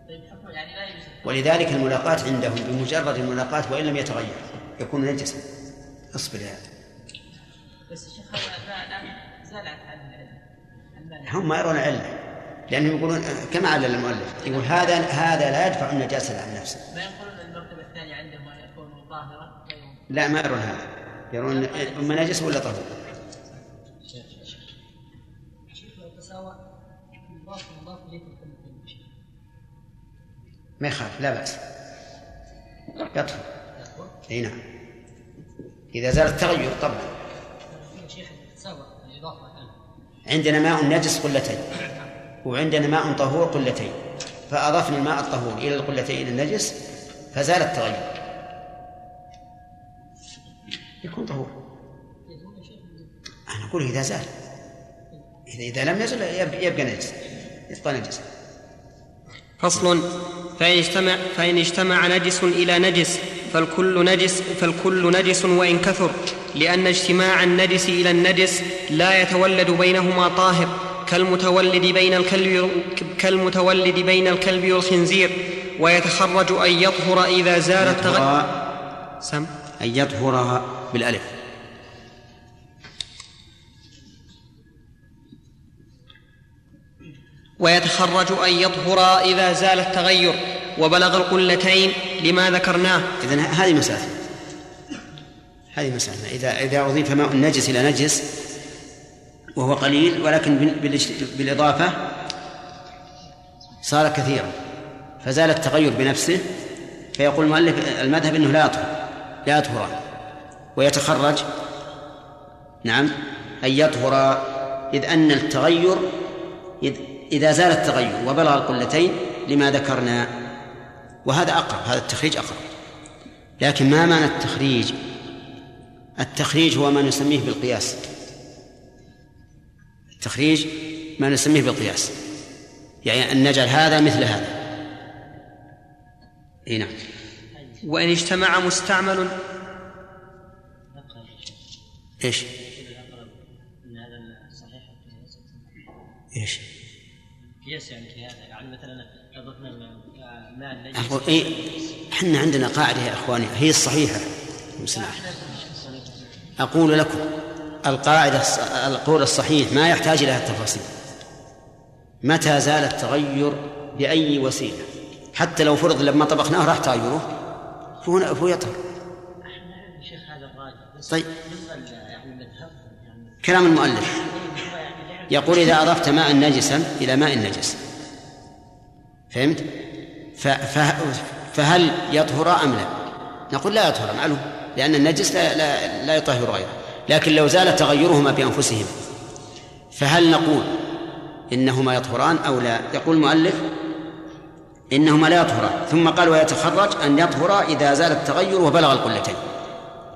طيب يعني ولذلك الملاقاة عندهم بمجرد الملاقاة وإن لم يتغير يكون نجسا. اصبر يا هذا بس الشيخ لا زالت هم ما يرون علة. لأنهم يقولون كما علل المؤلف يقول هذا هذا لا يدفع النجاسة عن نفسه. ما ينقلون المرتبة الثانية عندهم أن يكون طاهرا طيب لا ما يرون هذا. يرون إما نجس ولا طهور؟ شيخ ما يخاف لا بأس. يطهر. إي نعم. إذا زال التغير طبعا. عندنا ماء نجس قلتين. وعندنا ماء طهور قلتين فأضفنا الماء الطهور إلى القلتين النجس فزال التغير. يكون طهور. أنا أقول إذا زال. إذا إذا لم يزل يب- يبقى نجس. يبقى نجس. فصل. فإن اجتمع فإن اجتمع نجس إلى نجس فالكل نجس فالكل نجس وإن كثر لأن اجتماع النجس إلى النجس لا يتولد بينهما طاهر. كالمتولد بين الكلب كالمتولد بين الكلب والخنزير ويتخرج أن يطهر إذا زال التغير سم. أن يطهر بالألف. ويتخرج أن يطهر إذا زال التغير. وبلغ القلتين لما ذكرناه. إذن هذه مسألة. هذه مسألة. إذا إذا أضيف ماء النجس إلى نجس وهو قليل ولكن بالإضافة صار كثيرا فزال التغير بنفسه فيقول المؤلف المذهب أنه لا يطهر لا يطهر ويتخرج نعم أن يطهر إذ أن التغير إذ إذا زال التغير وبلغ القلتين لما ذكرنا وهذا أقرب هذا التخريج أقرب لكن ما معنى التخريج؟ التخريج هو ما نسميه بالقياس. التخريج ما نسميه بالقياس. يعني أن نجعل هذا مثل هذا. إي نعم. وإن اجتمع مستعمل. إيش؟ ان هذا صحيح القياس إيش؟ قياس يعني في هذا. يعني مثلا أضفنا أقول إيه إحنا عندنا قاعدة يا إخواني هي الصحيحة. مسلم. أقول لكم القاعدة القول الصحيح ما يحتاج إلى التفاصيل. متى زال التغير بأي وسيلة؟ حتى لو فرض لما طبخناه راح تغيره؟ فهو فهو يطهر. شيخ هذا الراجع بس طيب. يعني يعني كلام المؤلف. يقول إذا أضفت ماء نجسا إلى ماء نجس. فهمت؟ فهل يطهر أم لا؟ نقول لا يطهر معلوم. لأن النجس لا, لا, لا يطهر غيره. لكن لو زال تغيرهما بأنفسهم فهل نقول إنهما يطهران أو لا؟ يقول المؤلف إنهما لا يطهران ثم قال ويتخرج أن يطهر إذا زال التغير وبلغ القلتين.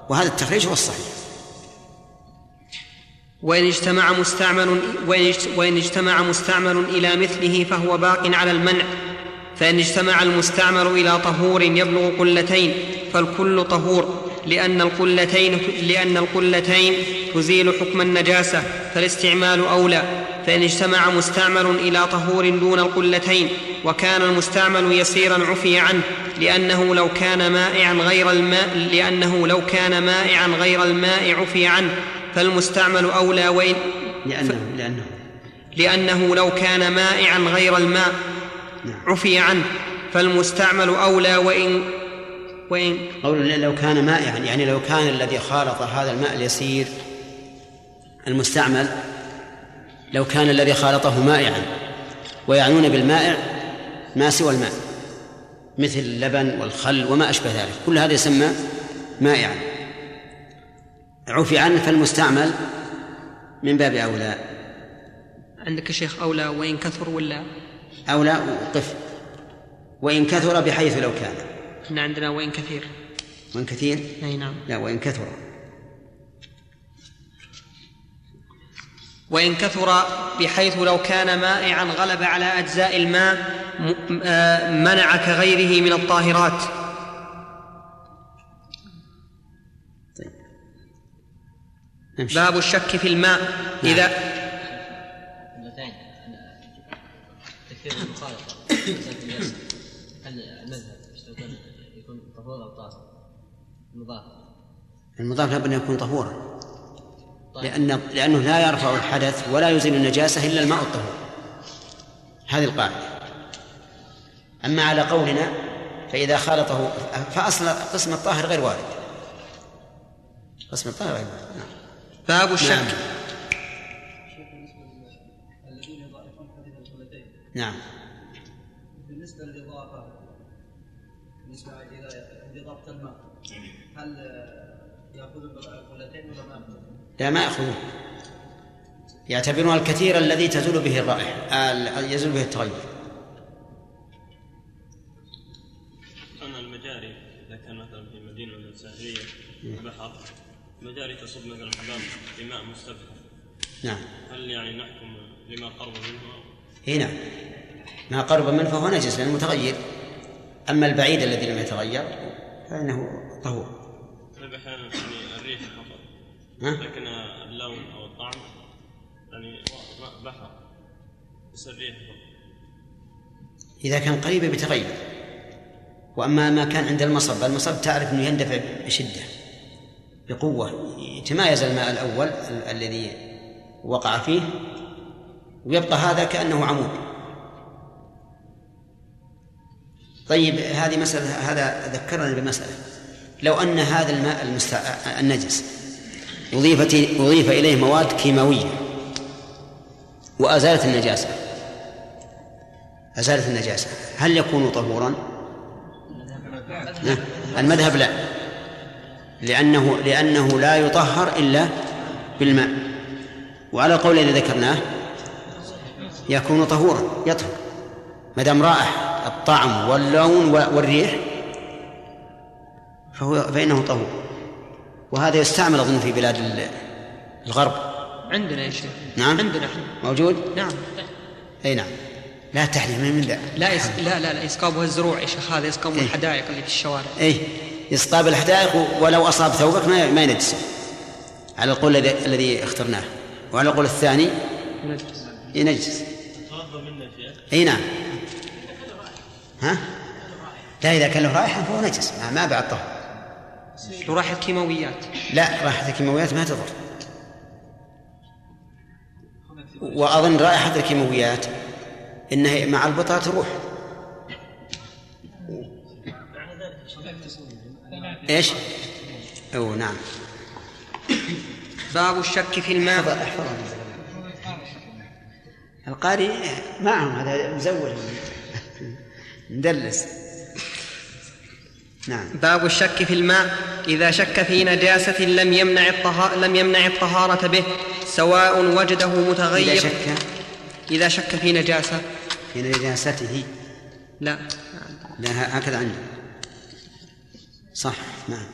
وهذا التخريج هو الصحيح. وإن اجتمع مستعمل وإن اجتمع مستعمل إلى مثله فهو باق على المنع. فإن اجتمع المستعمل إلى طهور يبلغ قلتين فالكل طهور. لأن القلتين لأن القلتين تزيل حكم النجاسة فالاستعمال أولى. فإن اجتمع مستعمل إلى طهور دون القلتين وكان المستعمل يسيرا عفي عنه لأنه لو كان مائعا غير الماء لأنه لو كان مائعا غير الماء عفي عنه. فالمستعمل أولى وإن لأنه لأنه. لأنه لو كان مائعا غير الماء عفي عنه. فالمستعمل أولى وإن وإن قول لو كان مائعا يعني لو كان الذي خالط هذا الماء اليسير المستعمل لو كان الذي خالطه مائعا ويعنون بالمائع ما سوى الماء؟ مثل اللبن والخل وما أشبه ذلك. كل هذا يسمى مائعا. عفي عنه فالمستعمل من باب أولى. عندك شيخ أولى وإن كثر ولا؟ أولى وقف. وإن كثر بحيث لو كان. إحنا عندنا وإن كثير. وإن كثير؟ أي نعم. لا وإن كثر. وإن كثر بحيث لو كان مائعا غلب على أجزاء الماء آه، منع كغيره من الطاهرات. نمشي. باب الشك في الماء. إذا اللتين تكثير المخالطة مسألة الناس هل المذهب يشترطون يكون طهور أو طاهر؟ مضاف المضاف لابد أن يكون طهورا. لأن لأنه لا يرفع الحدث ولا يزيل النجاسة إلا الماء الطهور. هذه القاعدة. أما على قولنا فإذا خالطه فأصل قسم الطاهر غير وارد. قسم الطاهر غير وارد. نعم. باب الشك. نعم. نعم بالنسبة للاضافه بالنسبة إلى عند ضبط الماء هل القلتين ولا ما؟ لا ما يأخذون يعتبرون الكثير الذي تزول به الرائحة ال- يزول به التغير. أما المجاري إذا كان مثلا في مدينة من الساحلية بحر مجاري تصب مثلا حمام في ماء مستبحر نعم. هل يعني نحكم لما قرب منه؟ إي نعم. ما قرب منه فهو نجس لأنه متغير. أما البعيد الذي لم يتغير فإنه طهور. لكن اللون أو الطعم يعني بحر فقط إذا كان قريبا بتغير. وأما ما كان عند المصب المصب تعرف أنه يندفع بشدة بقوة. يتمايز الماء الأول ال- الذي وقع فيه ويبقى هذا كأنه عمود. طيب هذه مسألة هذا ذكرنا بمسألة. لو أن هذا الماء المستع... النجس أضيفت أضيف إليه مواد كيماوية. وأزالت النجاسة. أزالت النجاسة. هل يكون طهورا؟ لا. المذهب لا. لأنه لأنه لا يطهر إلا بالماء. وعلى القول الذي ذكرناه يكون طهورا يطهر. ما دام رائح الطعم واللون والريح فهو فإنه طهور. وهذا يستعمل أظن في بلاد ال- الغرب. عندنا يا شيخ. نعم؟ عندنا. إحنا موجود؟ نعم. أي نعم. لا تحريم من ذا؟ لا يس... لا لا لا يسقابها الزروع يا شيخ هذا يسقابها إيه. الحدائق اللي في الشوارع. اي يسقى بالحدائق ولو أصاب ثوبك ما ما ينجس. على القول الذي الذي اخترناه. وعلى القول الثاني ينجس. شيخ. إي نعم. ها؟ لا إذا كان له رائحة فهو نجس. ما, ما بعد طهر. لو راحت كيماويات لا رائحه الكيماويات ما تضر. وأظن رائحة الكيماويات إنها مع البطاطا تروح. إيش؟ أو نعم. باب الشك في الماء. القارئ معهم هذا مزور [laughs] مدلس. نعم. باب الشك في الماء. إذا شك في نجاسة لم يمنع الطها... لم يمنع الطهارة به سواء وجده متغير. إذا شك؟ إذا شك في نجاسة. في نجاسته. لا. لا هكذا عندي صح نعم.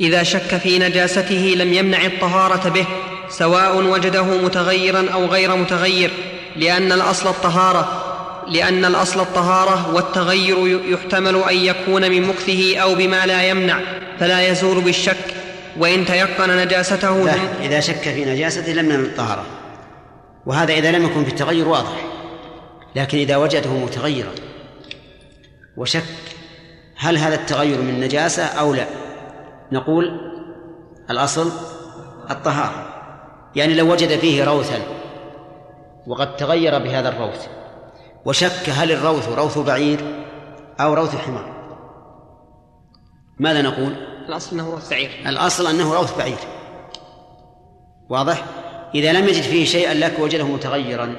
إذا شك في نجاسته لم يمنع الطهارة به سواء وجده متغيرا أو غير متغير لأن الأصل الطهارة لأن الأصل الطهارة والتغير يحتمل أن يكون من مكثه أو بما لا يمنع فلا يزول بالشك وإن تيقن نجاسته لا إذا شك في نجاسته لم يمنع الطهارة وهذا إذا لم يكن في التغير واضح لكن إذا وجده متغيرا وشك هل هذا التغير من نجاسة أو لا؟ نقول الأصل الطهارة. يعني لو وجد فيه روثا وقد تغير بهذا الروث وشك هل الروث روث بعير أو روث حمار. ماذا نقول؟ الأصل أنه روث بعير. الأصل أنه روث بعير. واضح؟ إذا لم يجد فيه شيئا لك وجده متغيرا.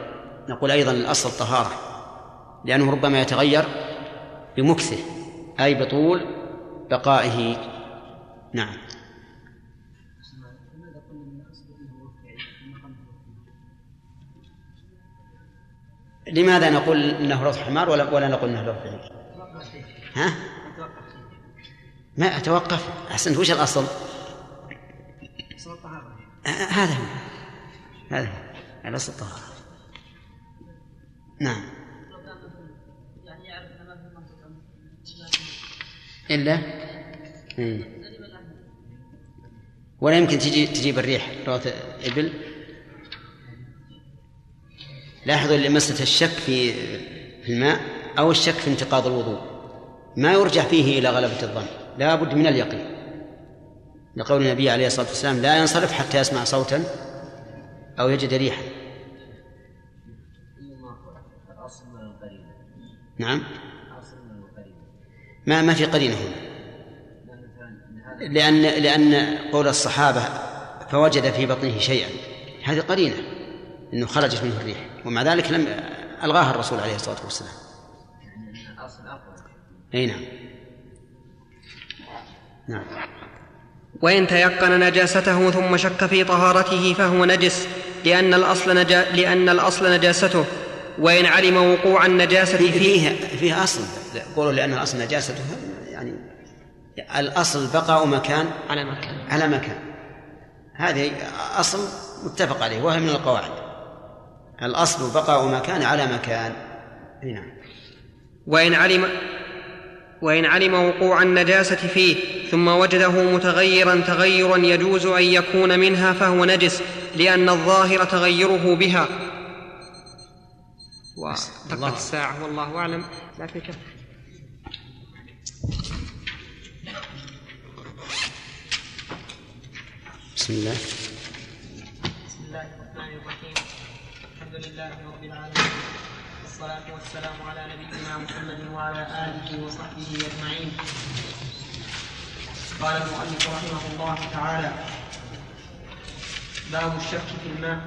نقول أيضا الأصل الطهارة لأنه ربما يتغير بمكثه أي بطول بقائه. نعم. لماذا نقول إنه روث حمار ولا ولا نقول إنه روث بعير؟ ها؟ ما أتوقف أحسنت وش الأصل؟ آه، هذا هو هذا هو الأصل الطهارة نعم إلا. ولا يمكن تجي تجيب الريح روث إبل لاحظوا لمسة الشك في في الماء أو الشك في انتقاض الوضوء. ما يرجع فيه إلى غلبة الظن لا بد من اليقين. لقول النبي عليه الصلاة والسلام لا ينصرف حتى يسمع صوتا أو يجد ريحا. نعم. ما ما في قرينة هنا. لأن لأن قول الصحابة فوجد في بطنه شيئا هذه قرينة أنه خرجت منه الريح. ومع ذلك لم ألغاها الرسول عليه الصلاة والسلام. أي نعم. نعم. وإن تيقن نجاسته ثم شك في طهارته فهو نجس لأن الأصل نجا لأن الأصل نجاسته. وإن علم وقوع النجاسة فيه فيه فيه, أصل. قولوا لأن الأصل نجاسته يعني الأصل بقاء مكان على مكان. على مكان. هذه أصل متفق عليه وهي من القواعد. الأصل بقاء مكان على مكان. أي نعم. وإن علم وإن علم وقوع النجاسة فيه ثم وجده متغيرا تغيرا يجوز أن يكون منها فهو نجس لأن الظاهر تغيره بها. ودقت الساعة والله أعلم. لا في كف بسم الله. لله رب العالمين. والصلاة والسلام على نبينا محمد وعلى آله وصحبه أجمعين. قال المؤلف رحمه الله تعالى باب الشك في الماء.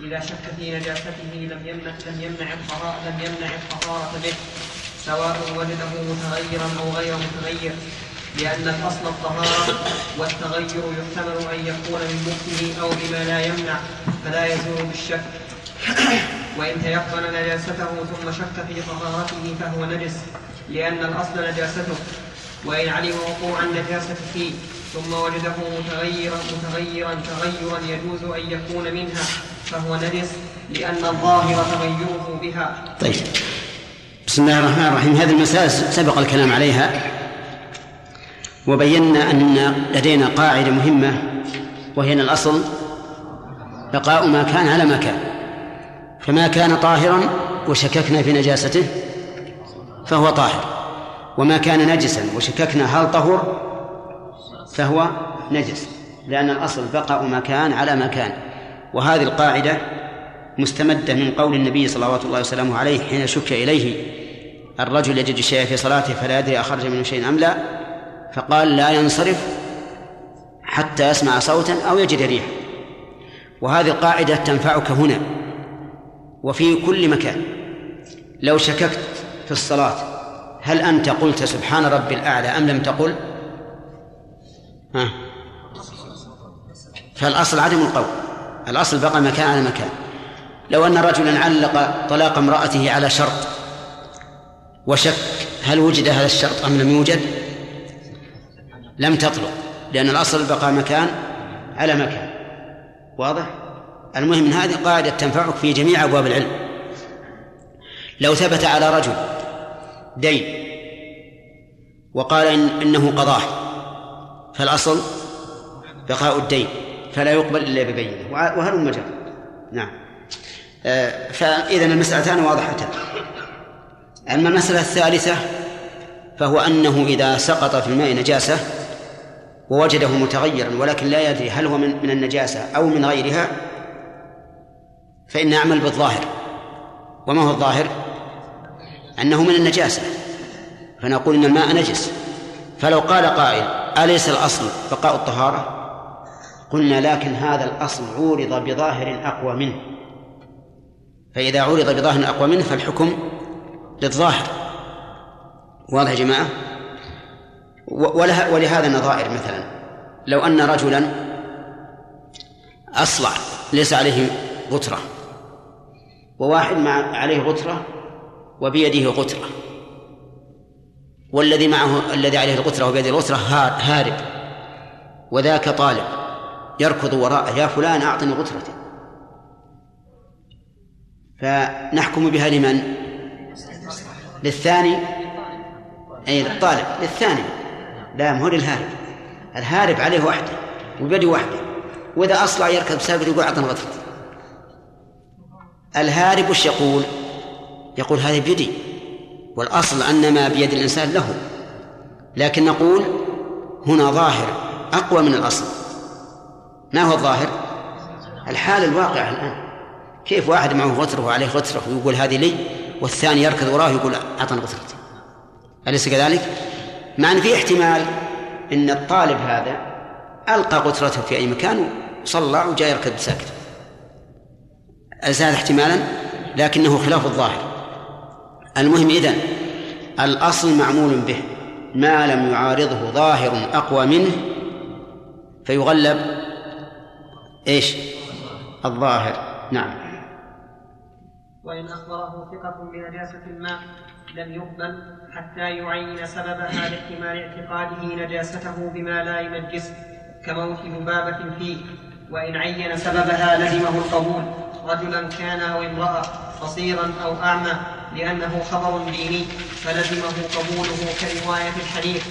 إذا شك في نجاسته لم يمنع لم يمنع الطهارة لم يمنع الطهارة به سواء وجده متغيرا أو غير متغير لأن الأصل الطهارة والتغير يحتمل أن يكون من مكنه أو بما لا يمنع فلا يزول بالشك. [coughs] وإن تيقن نجاسته ثم شك في طهارته فهو نجس لأن الأصل نجاسته. وإن علم وقوع النجاسة فيه ثم وجده متغيرا متغيرا تغيرا يجوز أن يكون منها فهو نجس لأن الظاهر تغيره بها. طيب. بسم الله الرحمن الرحيم. هذه المسألة سبق الكلام عليها. وبينا أن لدينا قاعدة مهمة وهي أن الأصل بقاء ما كان على ما كان. فما كان طاهرا وشككنا في نجاسته فهو طاهر. وما كان نجسا وشككنا هل طهر فهو نجس لأن الأصل بقاء ما كان على ما كان وهذه القاعدة مستمدة من قول النبي صلوات الله وسلامه عليه حين شك إليه. الرجل يجد الشيء في صلاته فلا يدري أخرج منه شيء أم لا فقال لا ينصرف حتى يسمع صوتا أو يجد ريحا. وهذه القاعدة تنفعك هنا. وفي كل مكان. لو شككت في الصلاة هل أنت قلت سبحان ربي الأعلى أم لم تقل؟ ها؟ فالأصل عدم القول. الأصل بقى مكان على مكان. لو أن رجلا علق طلاق امرأته على شرط وشك هل وجد هذا الشرط أم لم يوجد؟ لم تطلق لأن الأصل بقى مكان على مكان. واضح؟ المهم هذه قاعدة تنفعك في جميع أبواب العلم. لو ثبت على رجل دين وقال إن إنه قضاه فالأصل بقاء الدين فلا يقبل إلا ببينة. وهل مجال نعم. آه، فإذا المسألتان واضحتان. أما المسألة الثالثة فهو أنه إذا سقط في الماء نجاسة ووجده متغيرا ولكن لا يدري هل هو من من النجاسة أو من غيرها فإن نعمل بالظاهر. وما هو الظاهر؟ أنه من النجاسة. فنقول إن الماء نجس. فلو قال قائل أليس الأصل بقاء الطهارة؟ قلنا لكن هذا الأصل عورض بظاهر أقوى منه. فإذا عورض بظاهر أقوى منه فالحكم للظاهر. واضح يا جماعة؟ ولهذا نظائر مثلا. لو أن رجلا أصلع ليس عليه غترة وواحد مع عليه غترة وبيده غترة. والذي معه الذي عليه الغترة وبيده الغترة هارب. وذاك طالب يركض وراءه يا فلان أعطني غترتي. فنحكم بها لمن؟ للثاني. أي للطالب للثاني. لا ما هو للهارب. الهارب عليه وحده وبيده وحده. وإذا أصلع يركب سابق يقول أعطنا غترتي. الهارب وش يقول؟ يقول هذه بيدي والأصل أن ما بيد الإنسان له لكن نقول هنا ظاهر أقوى من الأصل ما هو الظاهر؟ الحال الواقعة الآن كيف واحد معه غتره وعليه غتره ويقول هذه لي والثاني يركض وراه يقول أعطنا غترتي أليس كذلك؟ مع أن في احتمال أن الطالب هذا ألقى غترته في أي مكان وصلى وجاء يركض ساكت أزال احتمالا لكنه خلاف الظاهر. المهم إذن الأصل معمول به ما لم يعارضه ظاهر أقوى منه فيغلب إيش؟ الظاهر. نعم. وإن أخبره ثقة بنجاسة الماء لم يقبل حتى يعين سببها لاحتمال اعتقاده نجاسته بما لا ينجس كموت ذبابة فيه. وإن عين سببها لزمه القبول رجلا كان أو امرأة بصيرا أو أعمى لأنه خبر ديني فلزمه قبوله كرواية الحديث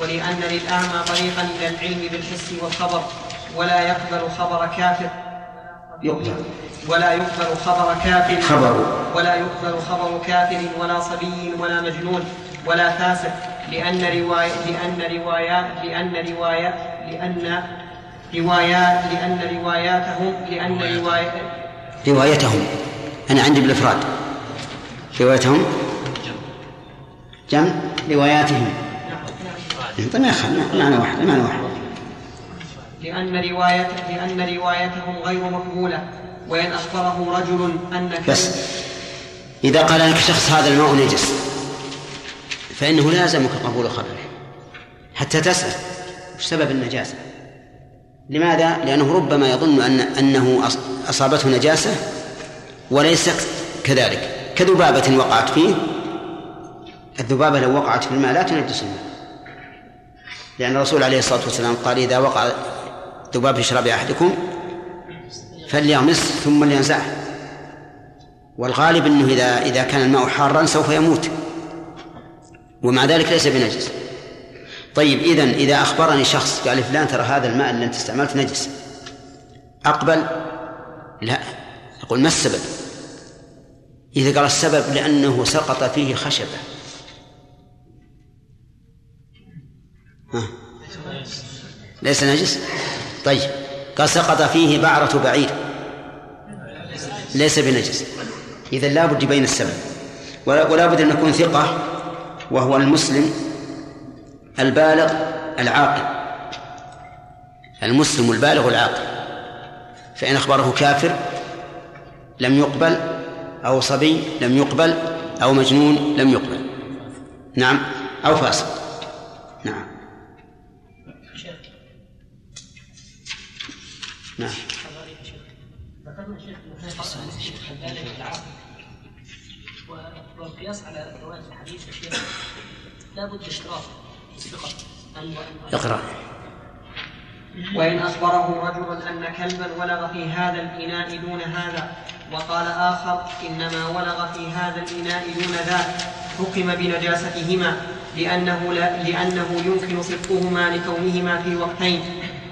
ولأن للأعمى طريقا إلى العلم بالحس والخبر ولا يقبل خبر كافر. يقبل. ولا يقبل خبر كافر. خبر. ولا يقبل خبر كافر ولا صبي ولا مجنون ولا فاسق لأن رواية لأن روايات لأن روايات لأن روايات لأن رواياتهم لأن روايات روايتهم. أنا عندي بالإفراد. روايتهم؟ جمع. رواياتهم. طيب يا معنى واحد معنى واحد. لأن رواية لأن روايتهم غير مقبولة وإن أخبره رجل أن بس. إذا قال لك شخص هذا الماء نجس فإنه لازمك قبول خبره. حتى تسأل وش سبب النجاسة؟ لماذا؟ لأنه ربما يظن أن أنه أصابته نجاسة وليست كذلك. كذبابة وقعت فيه. الذبابة لو وقعت في الماء لا تنجس الماء. لأن الرسول عليه الصلاة والسلام قال إذا وقع ذباب في شراب أحدكم فليغمس ثم لينزعه. والغالب أنه إذا إذا كان الماء حارا سوف يموت. ومع ذلك ليس بنجس. طيب إذا إذا أخبرني شخص قال فلان ترى هذا الماء اللي أنت استعملته نجس. أقبل؟ لا. أقول ما السبب؟ إذا قال السبب لأنه سقط فيه خشبة. ها. ليس نجس؟ طيب. قال سقط فيه بعرة بعير. ليس بنجس. إذا لا بد يبين السبب. ولا بد أن نكون ثقة وهو المسلم البالغ العاقل. المسلم البالغ العاقل. فإن أخبره كافر لم يقبل أو صبي لم يقبل أو مجنون لم يقبل. نعم أو فاسق. نعم. شيخ نعم. ذكرنا شيخ ذلك العرض والقياس على رواية الحديث شيخ لابد اشتراط اقرأ. وإن أخبره رجل أن كلبا ولغ في هذا الإناء دون هذا وقال آخر إنما ولغ في هذا الإناء دون ذاك حكم بنجاستهما لأنه, لا لأنه يمكن صدقهما لكونهما في وقتين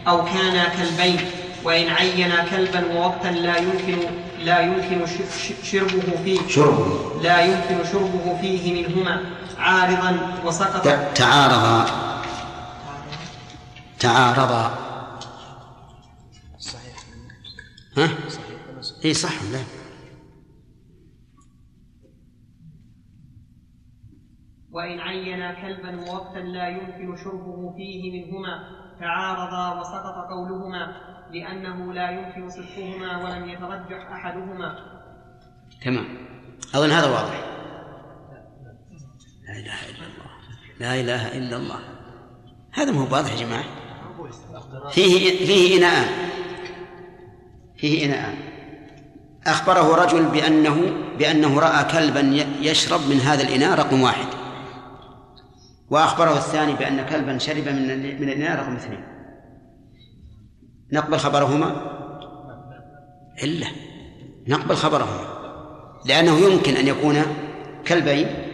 أو كانا كلبين. وإن عين كلبا ووقتا لا يمكن لا يمكن شربه فيه شربه. لا يمكن شربه فيه منهما. عارضا وسقط تعارضا تعارضا صحيح ها؟ صحيح؟ اي صح لا؟ وإن عين كلبا ووقتا لا يمكن شربه فيه منهما تعارضا وسقط قولهما لأنه لا يمكن صدقهما ولم يترجح أحدهما. تمام. أظن هذا واضح. لا إله إلا الله. لا إله إلا الله. هذا ما هو واضح يا جماعة؟ فيه فيه إناءان فيه إناءان أخبره رجل بأنه بأنه رأى كلبا يشرب من هذا الإناء رقم واحد. وأخبره الثاني بأن كلبا شرب من من الإناء رقم اثنين. نقبل خبرهما؟ إلا. نقبل خبرهما. لأنه يمكن أن يكون كلبين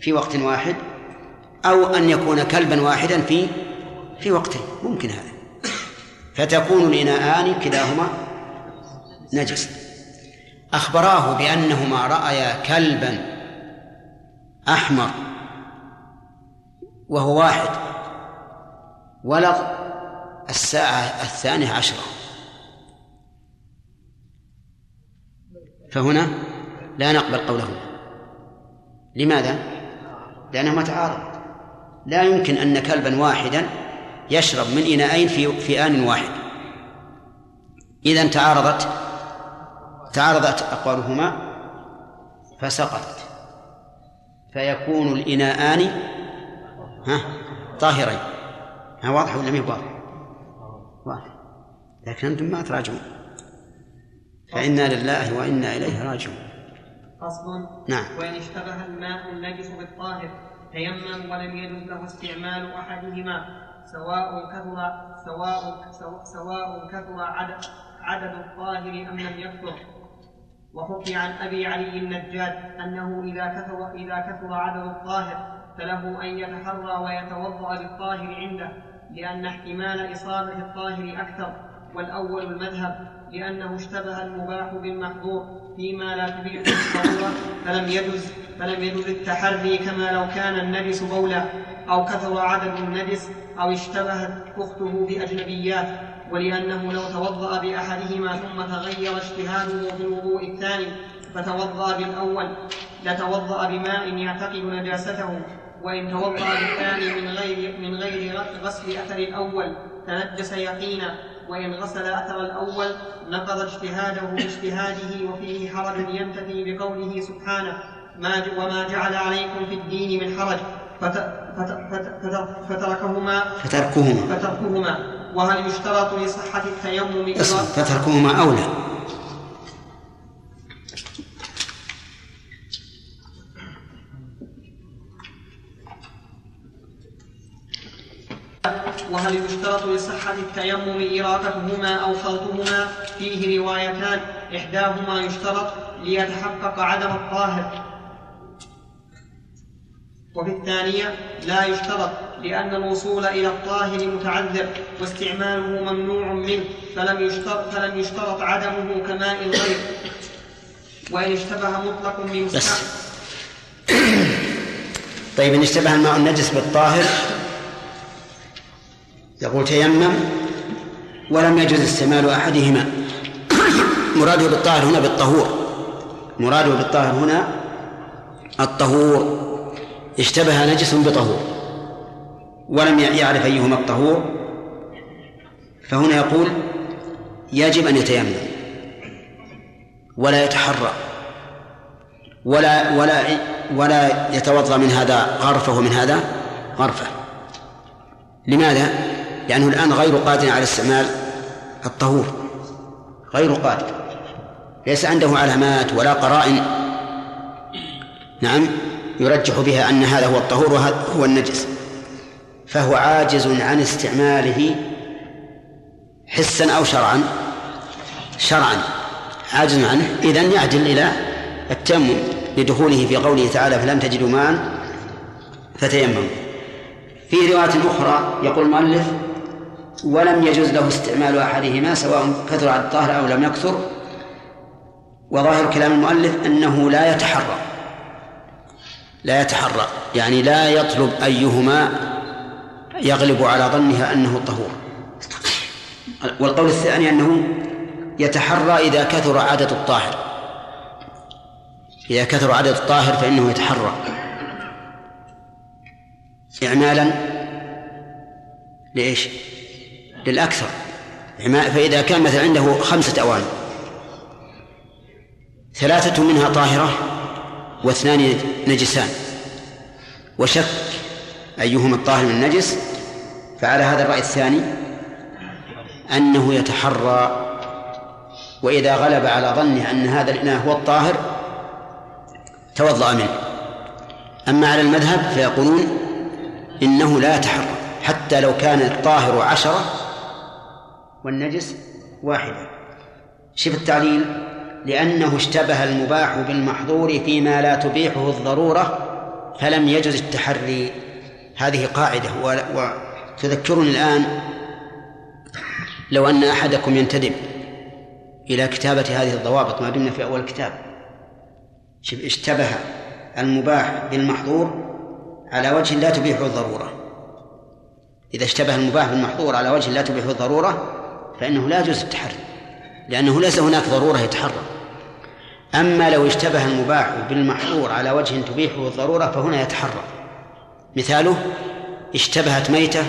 في وقت واحد أو أن يكون كلبا واحدا في في وقتين ممكن هذا. فتكون الإناءان كلاهما نجس. أخبراه بأنهما رأيا كلبا أحمر وهو واحد ولغ الساعة الثانية عشرة. فهنا لا نقبل قولهما لماذا؟ لأنهما تعارض لا يمكن أن كلبا واحدا يشرب من إناءين في في آن واحد. إذا تعارضت تعارضت أقوالهما فسقطت. فيكون الإناءان ها طاهرين. ها واضح ولا ما واضح؟ واضح. لكن أنتم ما تراجعون. فإنا لله وإنا إليه راجعون. فصل. نعم. وإن اشتبه الماء النجس بالطاهر تيمم ولم يجوز له استعمال أحدهما سواء كثر سواء سواء, كثر عدد عدد الطاهر أم لم يكثر. وحكي عن أبي علي النجاد أنه إذا كثر إذا كثر عدد الطاهر فله أن يتحرى ويتوضأ بالطاهر عنده لأن احتمال إصابة الطاهر أكثر والأول المذهب لأنه اشتبه المباح بالمحظور. فيما لا تبيح الضرورة فلم يجز فلم يجز التحري كما لو كان النجس بولا أو كثر عدد النجس أو اشتبهت أخته بأجنبيات ولأنه لو توضأ بأحدهما ثم تغير اجتهاده في الوضوء الثاني فتوضأ بالأول لتوضأ بماء يعتقد نجاسته وإن توضأ بالثاني من غير من غير غسل أثر الأول تنجس يقينا. وإن غسل أثر الأول نقض اجتهاده باجتهاده وفيه حرج ينتفي بقوله سبحانه ما وما جعل عليكم في الدين من حرج. فت فت فت فت فتركهما فتركهما. فتركهما. وهل يشترط لصحة التيمم فتركهما أولى. وهل يشترط لصحة التيمم إراقتهما أو خلطهما فيه روايتان. إحداهما يشترط ليتحقق عدم الطاهر. وفي الثانية لا يشترط لأن الوصول إلى الطاهر متعذر واستعماله ممنوع منه فلم يشترط, فلم يشترط عدمه كماء الغير. وإن اشتبه مطلق بس. بمستحب طيب إن اشتبه الماء النجس بالطاهر يقول تيمم ولم يجوز استعمال أحدهما. مراده بالطاهر هنا بالطهور. مراده بالطاهر هنا الطهور. اشتبه نجس بطهور. ولم يعرف أيهما الطهور. فهنا يقول يجب أن يتيمم. ولا يتحرى. ولا ولا ولا يتوضأ من هذا غرفه ومن هذا غرفة. لماذا؟ لأنه الآن غير قادر على استعمال الطهور. غير قادر. ليس عنده علامات ولا قرائن. نعم يرجح بها أن هذا هو الطهور وهذا هو النجس. فهو عاجز عن استعماله حسا أو شرعا. شرعا. عاجز عنه. إذن يعدل إلى التيمم لدخوله في قوله تعالى فلم تجدوا ماء فتيمموا. في رواية أخرى يقول المؤلف ولم يجوز له استعمال أحدهما سواء كثر على الطاهر أو لم يكثر. وظاهر كلام المؤلف أنه لا يتحرى. لا يتحرى. يعني لا يطلب أيهما يغلب على ظنها أنه الطهور والقول الثاني أنه يتحرى إذا كثر عدد الطاهر. إذا كثر عدد الطاهر فإنه يتحرى. إعمالا لإيش؟ للأكثر. فإذا كان مثلا عنده خمسة أواني ثلاثة منها طاهرة واثنان نجسان. وشك أيهما الطاهر من النجس فعلى هذا الرأي الثاني أنه يتحرى. وإذا غلب على ظنه أن هذا الإناء هو الطاهر توضأ منه. أما على المذهب فيقولون إنه لا يتحرى حتى لو كان الطاهر عشرة والنجس واحدة. شوف التعليل. لأنه اشتبه المباح بالمحظور فيما لا تبيحه الضرورة فلم يجز التحري. هذه قاعدة وتذكرني الآن لو أن أحدكم ينتدب إلى كتابة هذه الضوابط ما دمنا في أول الكتاب اشتبه المباح بالمحظور على وجه لا تبيحه الضرورة. إذا اشتبه المباح بالمحظور على وجه لا تبيحه الضرورة فإنه لا يجوز التحري لأنه ليس هناك ضرورة يتحرى. أما لو اشتبه المباح بالمحظور على وجه تبيحه الضرورة فهنا يتحرى. مثاله اشتبهت ميتة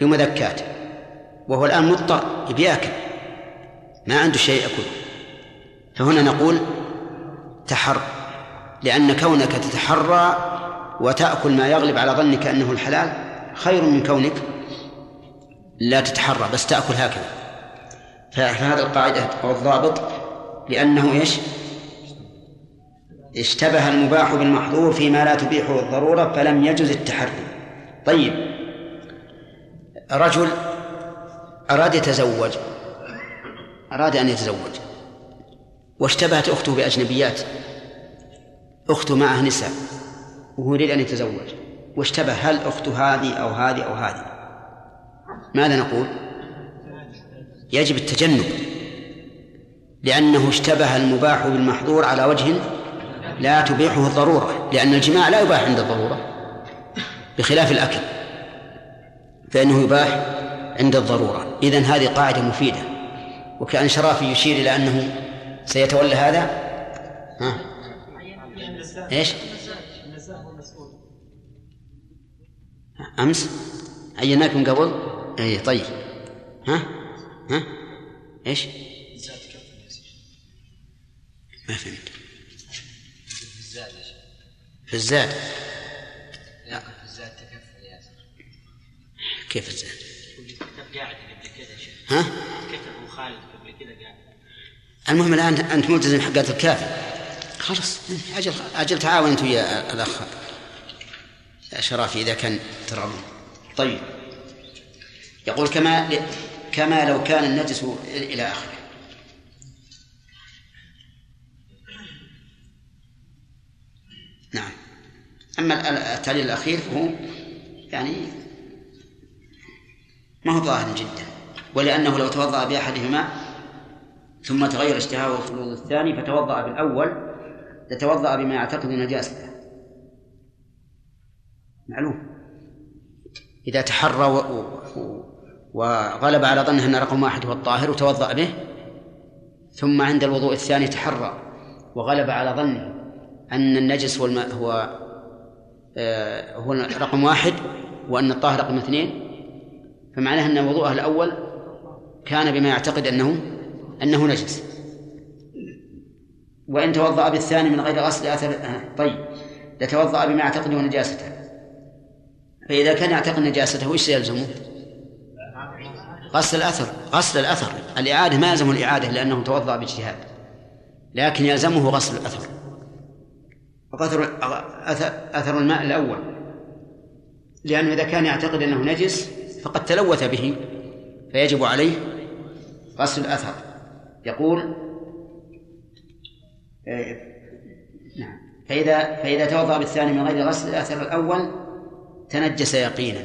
بمذكات وهو الآن مضطر يبي ياكل ما عنده شيء يأكله. فهنا نقول تحر لأن كونك تتحرى وتأكل ما يغلب على ظنك أنه الحلال خير من كونك لا تتحرى بس تأكل هكذا. فهذا القاعدة أو الضابط لأنه إيش؟ اشتبه المباح بالمحظور فيما لا تبيحه الضرورة فلم يجز التحري. طيب. رجل أراد يتزوج. أراد أن يتزوج. واشتبهت أخته بأجنبيات. أخته معها نساء وهو يريد أن يتزوج. واشتبه هل أخته هذه أو هذه أو هذه؟ ماذا نقول؟ يجب التجنب لأنه اشتبه المباح بالمحظور على وجه لا تبيحه الضرورة لأن الجماع لا يباح عند الضرورة بخلاف الأكل فإنه يباح عند الضرورة. إذن هذه قاعدة مفيدة وكأن شرافي يشير إلى أنه سيتولى هذا؟ ها؟ إيش؟ أمس؟ عيناك من قبل؟ أي طيب. ها؟ ها؟ إيش؟ ما فهمت. في الزاد لا في الزاد تكفل يا كيف الزاد قاعد قبل كذا شيخ ها؟ كتب خالد قبل كذا قاعد المهم الآن أنت ملتزم حقات الكافي خلاص أجل أجل تعاون أنت ويا الأخ. شرافي إذا كان ترغبون طيب. يقول كما كما لو كان النجس إلى آخره. نعم. أما التعليل الأخير فهو يعني ما هو ظاهر جدا ولأنه لو توضأ بأحدهما ثم تغير اشتهاؤه في الوضوء الثاني فتوضأ بالأول لتوضأ بما يعتقد نجاسته معلوم؟ إذا تحرى. وغلب على ظنه أن رقم واحد هو الطاهر وتوضأ به ثم عند الوضوء الثاني تحرى وغلب على ظنه أن النجس هو. هو آه هو رقم واحد وأن الطاهر رقم اثنين فمعناه أن وضوءه الأول كان بما يعتقد أنه أنه نجس وإن توضأ بالثاني من غير غسل أثر طيب لتوضأ بما يعتقده نجاسته فإذا كان يعتقد نجاسته وش يلزمه؟ غسل الأثر غسل الأثر. الإعادة ما يلزمه الإعادة لأنه توضأ باجتهاد. لكن يلزمه غسل الأثر. أثر, أثر الماء الأول. لأنه إذا كان يعتقد أنه نجس فقد تلوث به فيجب عليه غسل الأثر. يقول إيه، نعم. فإذا فإذا توضأ بالثاني من غير غسل الأثر الأول تنجس يقينا.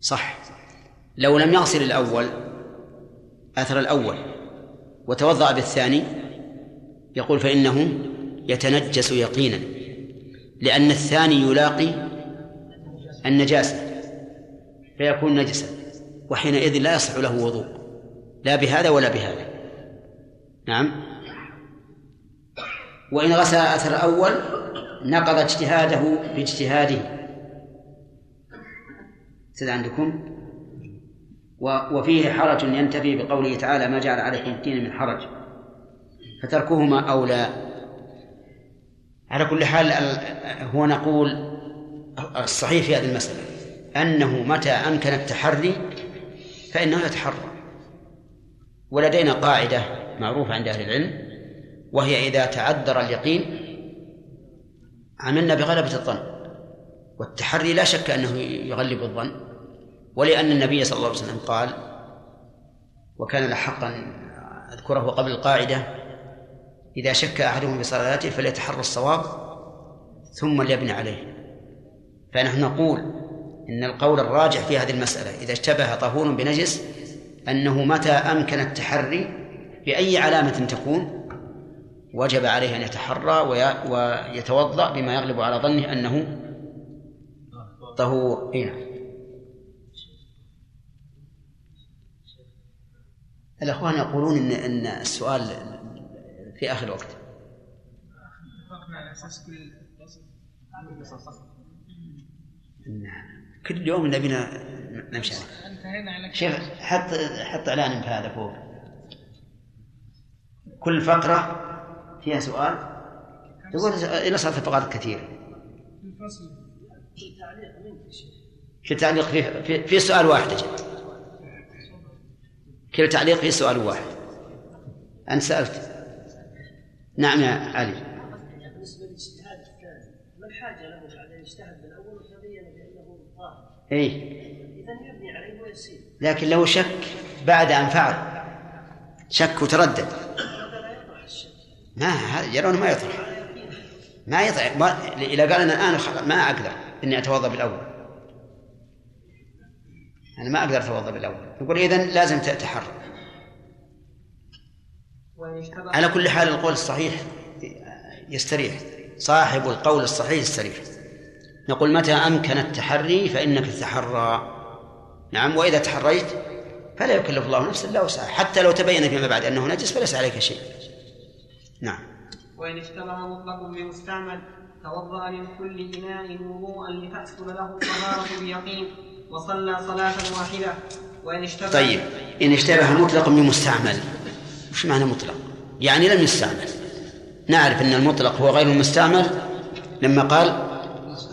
صح. لو لم يغسل الأول أثر الأول وتوضأ بالثاني يقول فإنه يتنجس يقينا لأن الثاني يلاقي النجاسة فيكون نجسا وحينئذ لا يصح له وضوء لا بهذا ولا بهذا. نعم. وإن غسل أثر الأول نقض اجتهاده باجتهاده. سيد عندكم؟ وفيه حرج ينتفي بقوله تعالى ما جعل عليكم الدين من حرج فتركهما أولى على كل حال هو نقول الصحيح في هذه المسألة أنه متى أمكن التحري فإنه يتحرى. ولدينا قاعدة معروفة عند أهل العلم وهي إذا تعذر اليقين عملنا بغلبة الظن والتحري لا شك أنه يغلب الظن. ولأن النبي صلى الله عليه وسلم قال وكان لحقا أذكره قبل القاعدة إذا شك أحدهم في صلاته فليتحرى الصواب ثم ليبني عليه. فنحن نقول إن القول الراجح في هذه المسألة إذا اشتبه طهور بنجس أنه متى أمكن التحري بأي علامة تكون وجب عليه أن يتحرى ويتوضأ بما يغلب على ظنه أنه طهور. إيه. الأخوان يقولون إن إن السؤال في آخر الوقت كل نعم. كل يوم نبينا نمشي. شيخ حط حط إعلان بهذا فوق. كل فقرة فيها سؤال؟ يقول إلى صارت فقرات كثيره في تعليق في, في, في سؤال واحد أجل. كل تعليق في سؤال واحد. أنت سألت. نعم يا علي. بالنسبة للاجتهاد الثاني له أن يجتهد بالأول وتبين بأنه طاهر إي إذا يبني عليه ويسير لكن له شك بعد أن فعل. شك وتردد. ما يرون ما يطرح. ما يطرح. إذا قال أنا الآن ما أقدر إني أتوضأ بالأول. أنا ما أقدر أتوضأ بالأول. يقول إذا لازم تتحرى على كل حال القول الصحيح يستريح. صاحب القول الصحيح يستريح. نقول متى أمكن التحري فإنك تتحرى. نعم وإذا تحريت فلا يكلف الله نفسا إلا وسعها. حتى لو تبين فيما بعد أنه نجس فليس عليك شيء. نعم. وإن اشتبه مطلق بمستعمل توضأ من كل إناء وضوءا لتحصل له الطهارة بيقين وصلى صلاة واحدة وإن اشتبه طيب إن اشتبه مطلق بمستعمل وش معنى مطلق؟ يعني لم يستعمل. نعرف أن المطلق هو غير المستعمل لما قال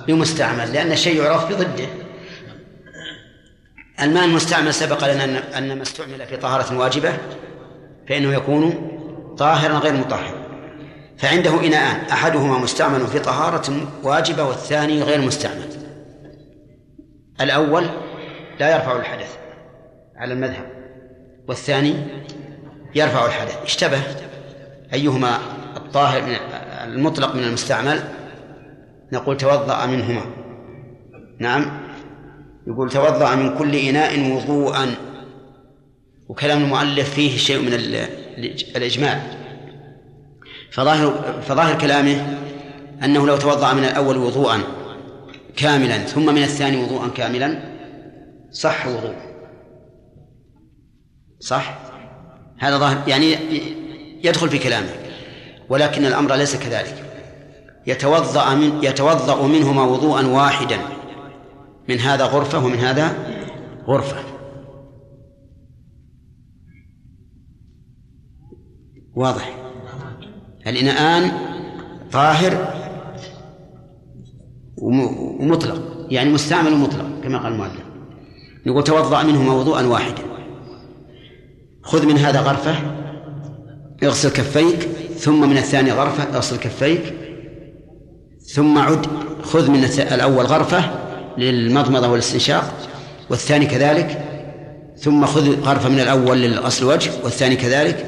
بمستعمل لأن الشيء يعرف بضده. الماء المستعمل سبق لنا أن ما استعمل في طهارة واجبة فإنه يكون طاهرا غير مطهر. فعنده إناءان أحدهما مستعمل في طهارة واجبة والثاني غير مستعمل. الأول لا يرفع الحدث على المذهب والثاني يرفع الحدث. اشتبه أيهما الطاهر من المطلق من المستعمل نقول توضأ منهما. نعم يقول توضأ من كل إناء وضوءا. وكلام المؤلف فيه شيء من الإجمال. فظاهر فظاهر كلامه أنه لو توضأ من الأول وضوءا كاملا ثم من الثاني وضوءا كاملا. صح وضوء؟ صح. هذا ظاهر يعني يدخل في كلامه ولكن الأمر ليس كذلك. يتوضأ من يتوضأ منهما وضوءا واحدا. من هذا غرفة ومن هذا غرفة. واضح. الإناءان طاهر ومطلق يعني مستعمل ومطلق كما قال المؤلف. يقول توضأ منهما وضوءا واحدا. خذ من هذا غرفة اغسل كفيك ثم من الثاني غرفة اغسل كفيك ثم عد خذ من الأول غرفة للمضمضة والاستنشاق والثاني كذلك ثم خذ غرفة من الأول لغسل الوجه والثاني كذلك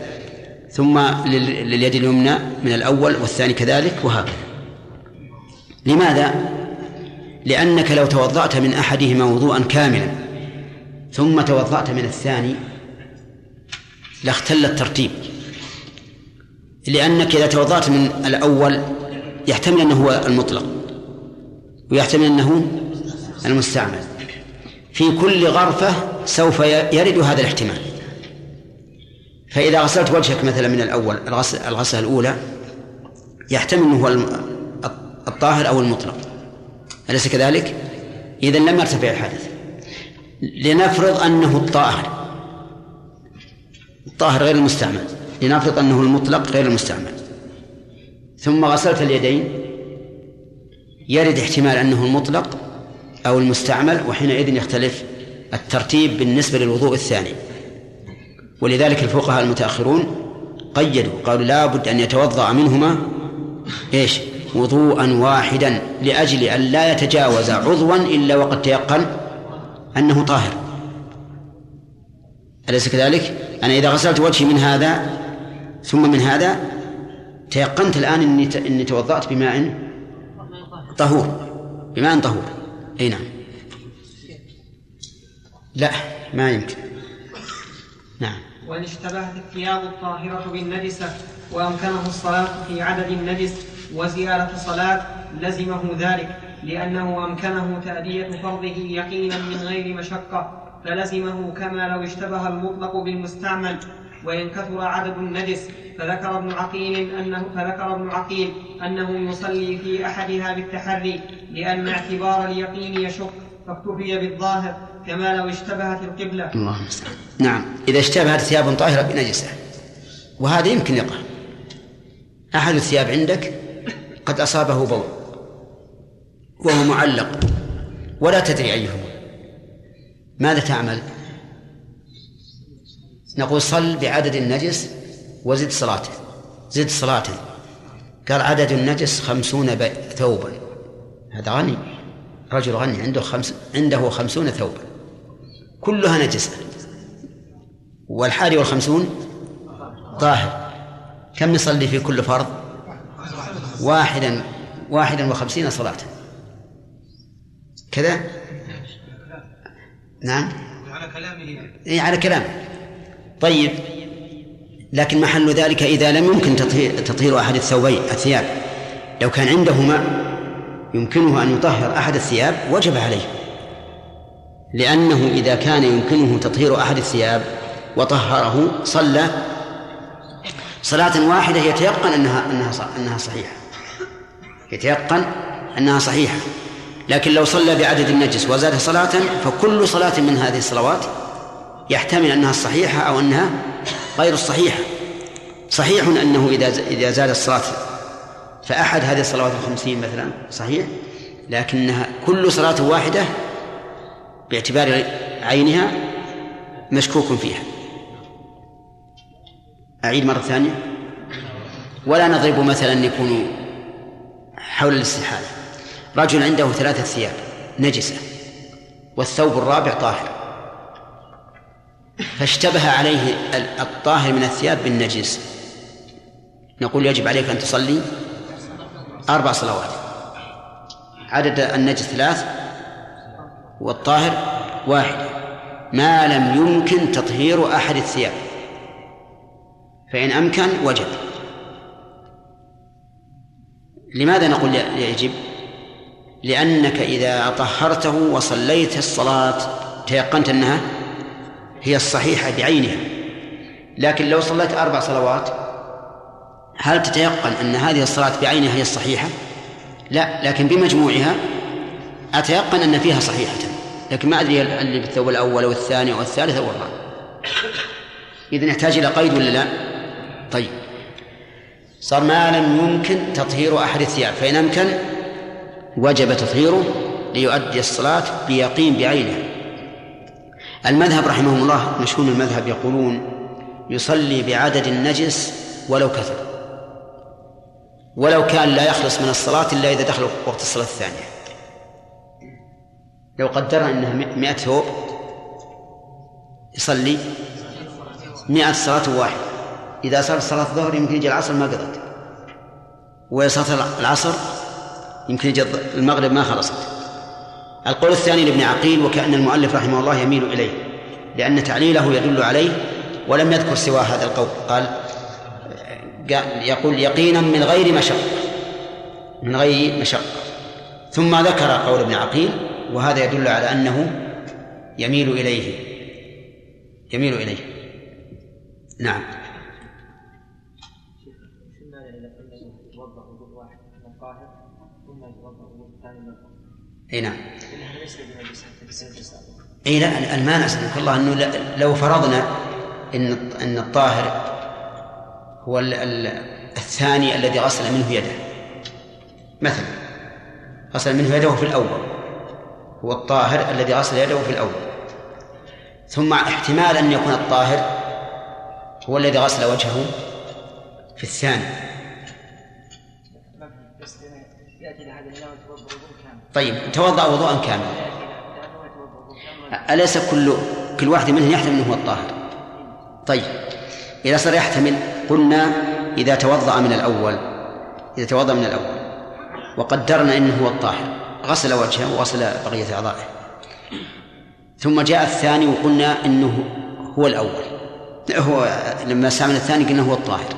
ثم لل- لليد اليمنى من الأول والثاني كذلك وهكذا. لماذا؟ لأنك لو توضأت من أحدهما وضوءا كاملا ثم توضأت من الثاني لاختل الترتيب. لأنك إذا توضأت من الأول يحتمل أنه هو المطلق ويحتمل أنه المستعمل. في كل غرفة سوف يرد هذا الاحتمال. فإذا غسلت وجهك مثلا من الأول الغسل الغسلة الأولى يحتمل أنه هو الطاهر أو المطلق. أليس كذلك؟ إذا لم يرتفع الحدث لنفرض أنه الطاهر. الطاهر غير المستعمل. لنفرض أنه المطلق غير المستعمل. ثم غسلت اليدين. يرد احتمال أنه المطلق أو المستعمل وحينئذ يختلف الترتيب بالنسبة للوضوء الثاني. ولذلك الفقهاء المتأخرون قيدوا قالوا لا بد أن يتوضأ منهما. إيش؟ وضوءا واحدا لأجل أن لا يتجاوز عضوا إلا وقد تيقن أنه طاهر. أليس كذلك؟ أنا إذا غسلت وجهي من هذا ثم من هذا تيقنت الآن إني ت- إني توضأت بماء طهور. بماء طهور. أي نعم. لا ما يمكن. نعم. وإن اشتبهت الثياب الطاهرة بالنجسة وأمكنه الصلاة في عدد النجس وزيارة صلاة لزمه ذلك لأنه أمكنه تأدية فرضه يقينا من غير مشقة فلزمه كما لو اشتبه المطلق بالمستعمل وإن كثر عدد النجس فذكر ابن عقيل أنه فذكر ابن عقيل أنه يصلي في أحدها بالتحري لأن اعتبار اليقين يشق فاكتفي بالظاهر كما لو اشتبهت القبلة. المستعان. نعم إذا اشتبهت ثياب طاهرة بنجسة وهذا يمكن يقع. أحد الثياب عندك؟ قد أصابه بول وهو معلق ولا تدري أيهما. ماذا تعمل؟ نقول صل بعدد النجس وزد صلاته. زد صلاته. قال عدد النجس خمسون ثوبا. هذا غني. رجل غني عنده خمس عنده خمسون ثوبا. كلها نجسة. والحادي والخمسون طاهر. كم يصلي في كل فرض؟ واحدا واحدا وخمسين صلاة. كذا؟ نعم. على كلامه. اي على كلام طيب. لكن محل ذلك إذا لم يمكن تطهير, تطهير أحد الثوبين الثياب. لو كان عنده ماء يمكنه أن يطهر أحد الثياب وجب عليه. لأنه إذا كان يمكنه تطهير أحد الثياب وطهره صلى. صلاة واحدة يتيقن أنها أنها أنها صحيحة. يتيقن أنها صحيحة. لكن لو صلى بعدد النجس وزاد صلاة فكل صلاة من هذه الصلوات يحتمل أنها الصحيحة أو أنها غير الصحيحة صحيح أنه إذا إذا زاد الصلاة فأحد هذه الصلوات الخمسين مثلا صحيح لكنها كل صلاة واحدة باعتبار عينها مشكوك فيها. أعيد مرة ثانية. ولا نضرب مثلا يكون حول الاستحالة. رجل عنده ثلاثة ثياب نجسة والثوب الرابع طاهر. فاشتبه عليه الطاهر من الثياب بالنجس. نقول يجب عليك أن تصلي أربع صلوات. عدد النجس ثلاث والطاهر واحد. ما لم يمكن تطهير أحد الثياب. فإن أمكن وجب. لماذا نقول يجب لأنك إذا طهرته وصليت الصلاة تيقنت أنها هي الصحيحة بعينها. لكن لو صليت أربع صلوات هل تتيقن أن هذه الصلاة بعينها هي الصحيحة؟ لا لكن بمجموعها أتيقن أن فيها صحيحة. لكن ما أدري اللي بالثوب الأول والثاني والثالث والرابع إذن يحتاج إلى قيد ولا لا؟ طيب. صار ما لم يمكن تطهير أحد الثياب فإن أمكن وجب تطهيره ليؤدي الصلاة بيقين بعينه. المذهب رحمهم الله مشهور المذهب يقولون يصلي بعدد النجس ولو كثر ولو كان لا يخلص من الصلاة إلا إذا دخل وقت الصلاة الثانية. لو قدرنا أنها مئة ثوب يصلي مئة صلاة واحدة. إذا صار صلاة الظهر يمكن يجي العصر ما قضت. وصلاة العصر يمكن يجي المغرب ما خلصت. القول الثاني لابن عقيل وكأن المؤلف رحمه الله يميل إليه لأن تعليله يدل عليه ولم يذكر سوى هذا القول. قال يقول يقينا من غير مشقة. من غير مشقة. ثم ذكر قول ابن عقيل وهذا يدل على أنه يميل إليه. يميل إليه. نعم. إي نعم. إي لا المانع سبحانك الله أنه لو فرضنا إن إن الطاهر هو الثاني الذي غسل منه يده. مثلا غسل منه يده في الأول. هو الطاهر الذي غسل يده في الأول. ثم احتمال أن يكون الطاهر هو الذي غسل وجهه في الثاني. طيب توضأ وضوءا كاملا. أليس كل كل واحد منهم يحتمل أنه هو الطاهر؟ طيب إذا صار يحتمل قلنا إذا توضأ من الأول إذا توضأ من الأول وقدرنا أنه هو الطاهر غسل وجهه وغسل بقية أعضائه. ثم جاء الثاني وقلنا أنه هو الأول. هو لما استعمل الثاني قلنا هو الطاهر.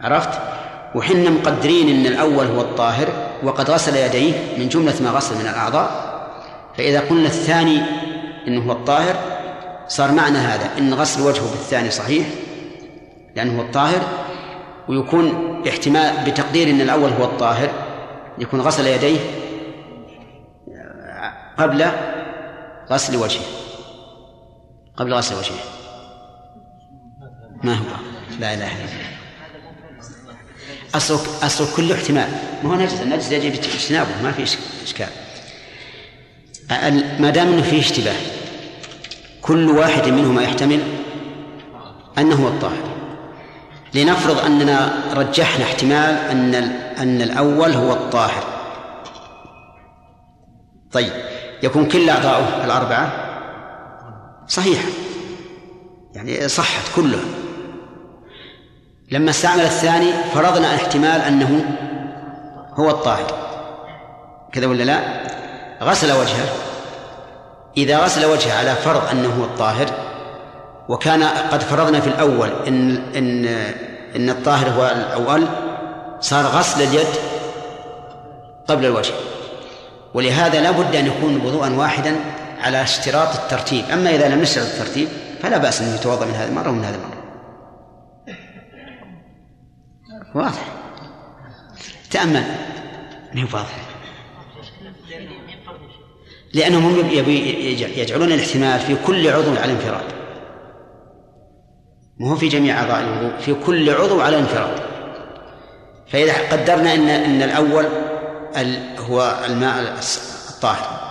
عرفت؟ وحنا مقدرين أن الأول هو الطاهر وقد غسل يديه من جملة ما غسل من الأعضاء فإذا قلنا الثاني أنه هو الطاهر صار معنى هذا أن غسل وجهه بالثاني صحيح لأنه هو الطاهر ويكون احتمال بتقدير أن الأول هو الطاهر يكون غسل يديه قبل غسل وجهه. قبل غسل وجهه. ما هو؟ لا إله إلا الله. أصل أصل كل احتمال. ما هو نجس النجس يجب اجتنابه ما في إشكال. ما دام أنه فيه اشتباه كل واحد منهما يحتمل أنه هو الطاهر. لنفرض أننا رجحنا احتمال أن أن الأول هو الطاهر. طيب يكون كل أعضاؤه الأربعة؟ صحيحة يعني صحت كلها. لما استعمل الثاني فرضنا احتمال أنه هو الطاهر. كذا ولا لا؟ غسل وجهه. إذا غسل وجهه على فرض أنه هو الطاهر وكان قد فرضنا في الأول إن إن إن الطاهر هو الأول صار غسل اليد قبل الوجه. ولهذا لا بد أن يكون وضوءا واحدا على اشتراط الترتيب. أما إذا لم نشترط الترتيب فلا بأس أن يتوضأ من هذه المرة ومن هذه المرة. واضح. تأمل. ما هو واضح. لأنهم يجعلون الاحتمال في كل عضو على انفراد. ما هو في جميع أعضاء الوضوء في كل عضو على انفراد. فإذا قدرنا أن أن الأول هو الماء الطاهر.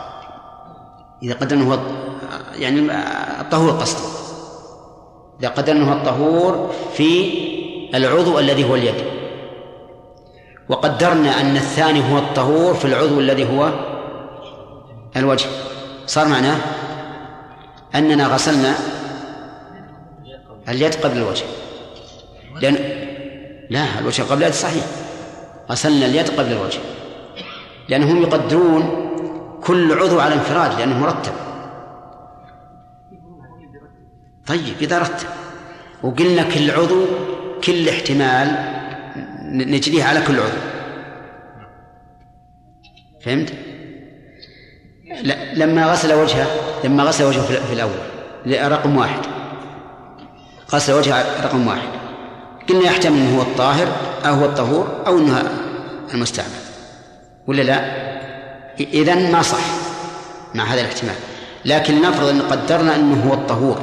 إذا قدرنا هو يعني الطهور قصدي إذا قدرنا هو الطهور في العضو الذي هو اليد. وقدرنا أن الثاني هو الطهور في العضو الذي هو الوجه. صار معناه أننا غسلنا اليد قبل الوجه. لأن لا الوجه قبل اليد صحيح. غسلنا اليد قبل الوجه. لأنهم يقدرون كل عضو على انفراد لأنه مرتب. طيب إذا رتب. وقلنا كل عضو كل احتمال نجريه على كل عضو. فهمت؟ لا لما غسل وجهه لما غسل وجهه في الأول. رقم واحد. غسل وجهه رقم واحد. قلنا يحتمل أنه هو الطاهر أو هو الطهور أو أنه المستعمل. ولا لا؟ إذا ما صح مع هذا الاحتمال. لكن نفرض أن قدرنا أنه هو الطهور.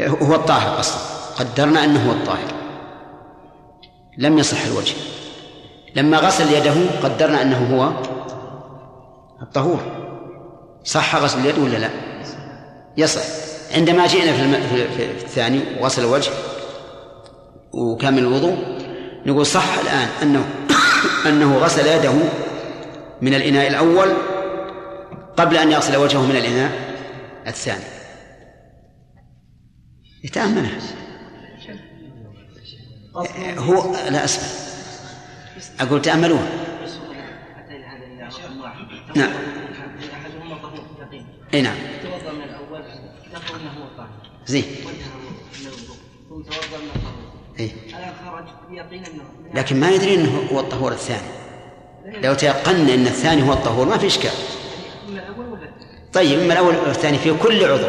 هو الطاهر أصلا. قدرنا أنه هو الطاهر. لم يصح الوجه. لما غسل يده قدرنا أنه هو الطهور. صح غسل اليد ولا لا؟ يصح. عندما جئنا في, الم... في... الثاني وغسل الوجه وكامل الوضوء نقول صح الآن أنه [coughs] أنه غسل يده من الإناء الأول قبل أن يغسل وجهه من الإناء الثاني. يتأملها هو لا أسمع. أقول تأملوها نعم. إي نعم. توضا من الأول انه هو زين. ثم توضا من الطهور إي. الان خرج لكن ما يدري إنه هو الطهور الثاني. لو تيقنا إن الثاني هو الطهور ما في إشكال. طيب إما الأول والثاني في كل عضو.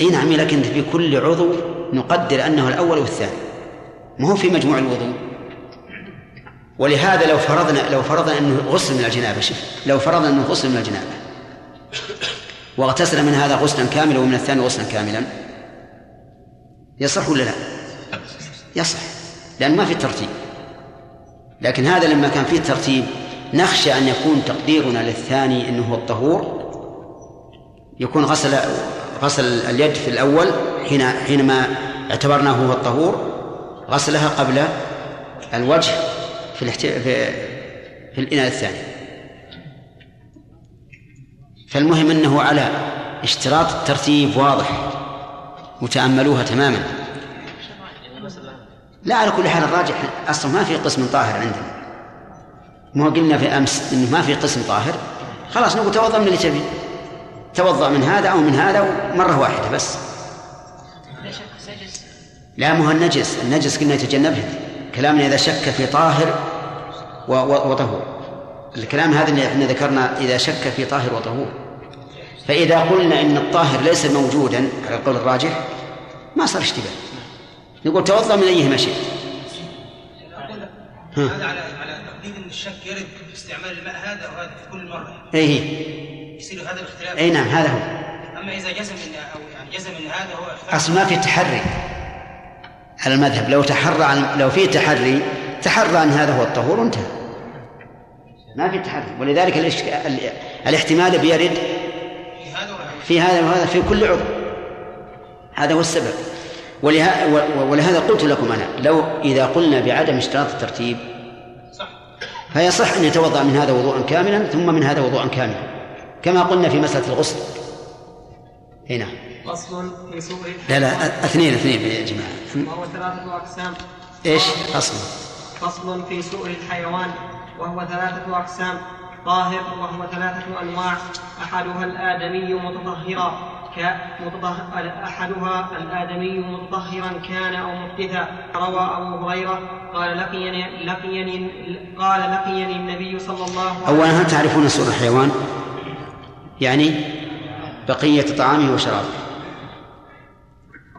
إي نعم لكن في كل عضو نقدر أنه الأول والثاني. ما هو في مجموع الوضوء؟ ولهذا لو فرضنا لو فرضنا أنه غسل من الجنابة شوف لو فرضنا أنه غسل من الجنابة واغتسل من هذا غسلا كاملا ومن الثاني غسلا كاملا يصح ولا لا؟ يصح لأن ما في ترتيب. لكن هذا لما كان فيه ترتيب نخشى أن يكون تقديرنا للثاني أنه هو الطهور يكون غسل غسل اليد في الأول حين حينما اعتبرناه هو الطهور غسلها قبل الوجه في الاحت... في, في الإناء الثاني. فالمهم أنه على اشتراط الترتيب واضح وتأملوها تماما. لا على كل حال الراجح أصلا ما في قسم طاهر عندنا. ما قلنا في أمس إنه ما في قسم طاهر. خلاص نقول توضأ من اللي تبي. توضأ من هذا أو من هذا مرة واحدة بس. لا مو النجس النجس قلنا يتجنبها كلامنا إذا شك في طاهر وطهور. الكلام هذا اللي إحنا ذكرنا إذا شك في طاهر وطهور. فإذا قلنا إن الطاهر ليس موجودا على القول الراجح ما صار اشتباه. نقول توضأ من أيهما شئت. هذا على على تقدير إن الشك يرد في استعمال الماء هذا أو هذا في كل مرة. أي هي يصير هذا الاختلاف. أي نعم هذا هو. أما إذا جزم ان أو يعني جزم ان هذا هو أصل ما في تحري. على المذهب. لو تحرى عن لو في تحري تحرى أن هذا هو الطهور وانتهى ما في تحري. ولذلك. الاحتمال بيرد في هذا وهذا في كل عضو. هذا هو السبب. ولهذا قلت لكم أنا لو إذا قلنا بعدم اشتراط الترتيب فيصح أن يتوضأ من هذا وضوءا كاملا ثم من هذا وضوءا كاملا. كما قلنا في مسألة الغسل. هنا. فصل في سوء لا لا اثنين اثنين يا جماعة. وهو ثلاثة أقسام. إيش؟ فصل. فصل في سوء الحيوان وهو ثلاثة أقسام. طاهر وهو ثلاثة أنواع. أحدها الآدمي متطهرا. أحدها الآدمي متطهرا كان أو محدثا روى أبو هريرة قال لقيني لقيني قال لقيني النبي صلى الله عليه وسلم. أولا هل تعرفون سوء الحيوان؟ يعني بقية طعامه وشرابه.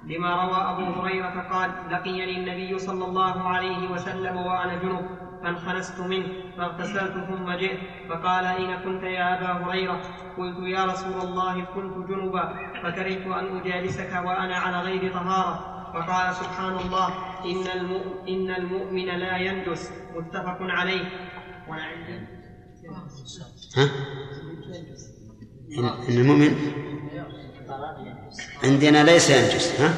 لما روى أبو هريرة قال لقيني النبي صلى الله عليه وسلم وأنا جنب فانخنست منه فاغتسلت ثم جئت فقال أين كنت يا أبا هريرة؟ قلت يا رسول الله كنت جنبا فكرهت أن أجالسك وأنا على غير طهارة. فقال سبحان الله إن, المؤمن, إن المؤمن لا ينجس متفق عليه. وأنا عندي ها؟ إن المؤمن عندنا ليس ينجس ها؟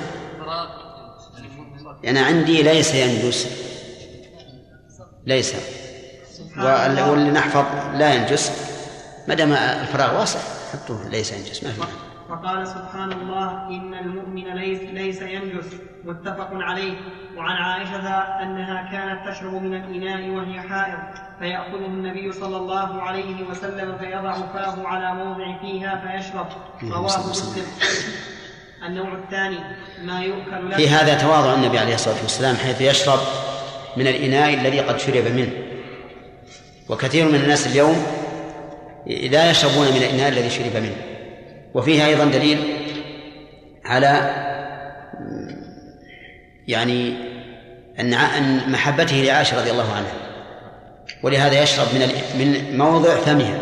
أنا عندي ليس ينجس. ليس. وال- واللي نحفظ لا ينجس. ما دام الفراغ واسع حطوه ليس ينجس ما في. فقال سبحان الله إن المؤمن ليس, ليس ينجس. متفق عليه. وعن عائشة أنها كانت تشرب من الإناء وهي حائض فيأخذه النبي صلى الله عليه وسلم فيضع فاه على موضع فيها فيشرب. رواه مسلم. النوع الثاني ما يؤكل له. في هذا تواضع النبي عليه الصلاة والسلام حيث يشرب من الإناء الذي قد شرب منه. وكثير من الناس اليوم لا يشربون من الإناء الذي شرب منه. وفيه أيضا دليل على يعني أن أن محبته لعائشة رضي الله عنها. ولهذا يشرب من من موضع فمها.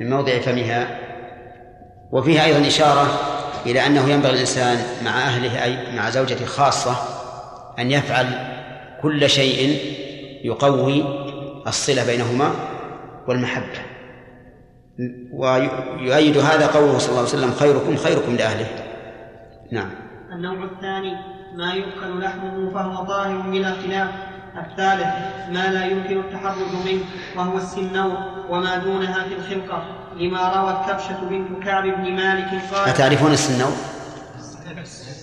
من موضع فمها. وفيها أيضا إشارة إلى أنه ينبغي الإنسان مع أهله أي مع زوجته خاصة أن يفعل كل شيء يقوي الصلة بينهما والمحبة. ويؤيد هذا قوله صلى الله عليه وسلم خيركم خيركم لأهله. نعم. النوع الثاني ما يؤكل لحمه فهو طاهر بلا خلاف. الثالث ما لا يمكن التحرز منه وهو السنور وما دونها في الخلقة. لما روت كبشة بنت كعب بن مالك قال أتعرفون السنور؟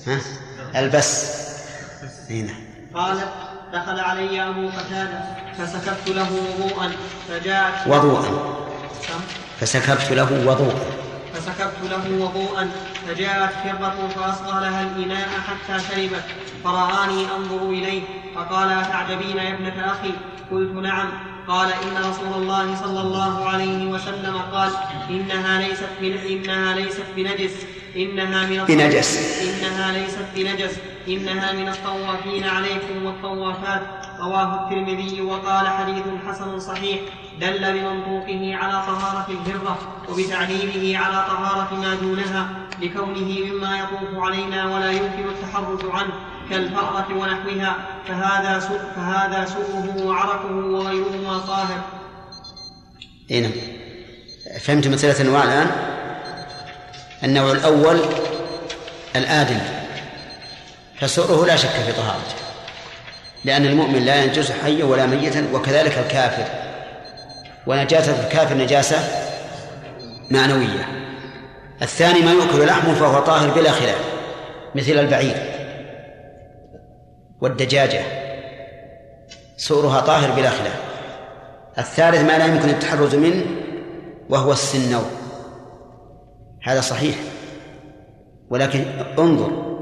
ها؟ البس. هنا. قالت دخل علي أبو قتادة فسكبت له وضوءا فجاءت وضوءا. فسكبت له وضوءا. فسكبت له وضوءا فجاءت فضة فأصغى لها الإناء حتى شربت فرآني أنظر إليه فقال أتعجبين يا ابنة أخي؟ قلت نعم. قال إن رسول الله صلى الله عليه وسلم قال إنها ليست من إنها ليست بنجس إنها من بنجس. إنها ليست بنجس إنها من الطوافين عليكم والطوافات. رواه الترمذي وقال حديث حسن صحيح دل بمنطوقه على طهارة الهرة وبتعليمه على طهارة ما دونها لكونه مما يطوف علينا ولا يمكن التحرز عنه كالفأرة ونحوها فهذا سوء فهذا سوءه وعرقه وغيرهما طاهر. اي نعم فهمت مسألة الأنواع الآن؟ النوع الأول الآدم فسؤره لا شك في طهارته لأن المؤمن لا ينجس حيا ولا ميتا وكذلك الكافر. ونجاسة الكافر نجاسة معنوية. الثاني ما يؤكل لحمه فهو طاهر بلا خلاف مثل البعير والدجاجة سؤرها طاهر بلا خلاف. الثالث ما لا يمكن التحرز منه وهو السنور هذا صحيح ولكن انظر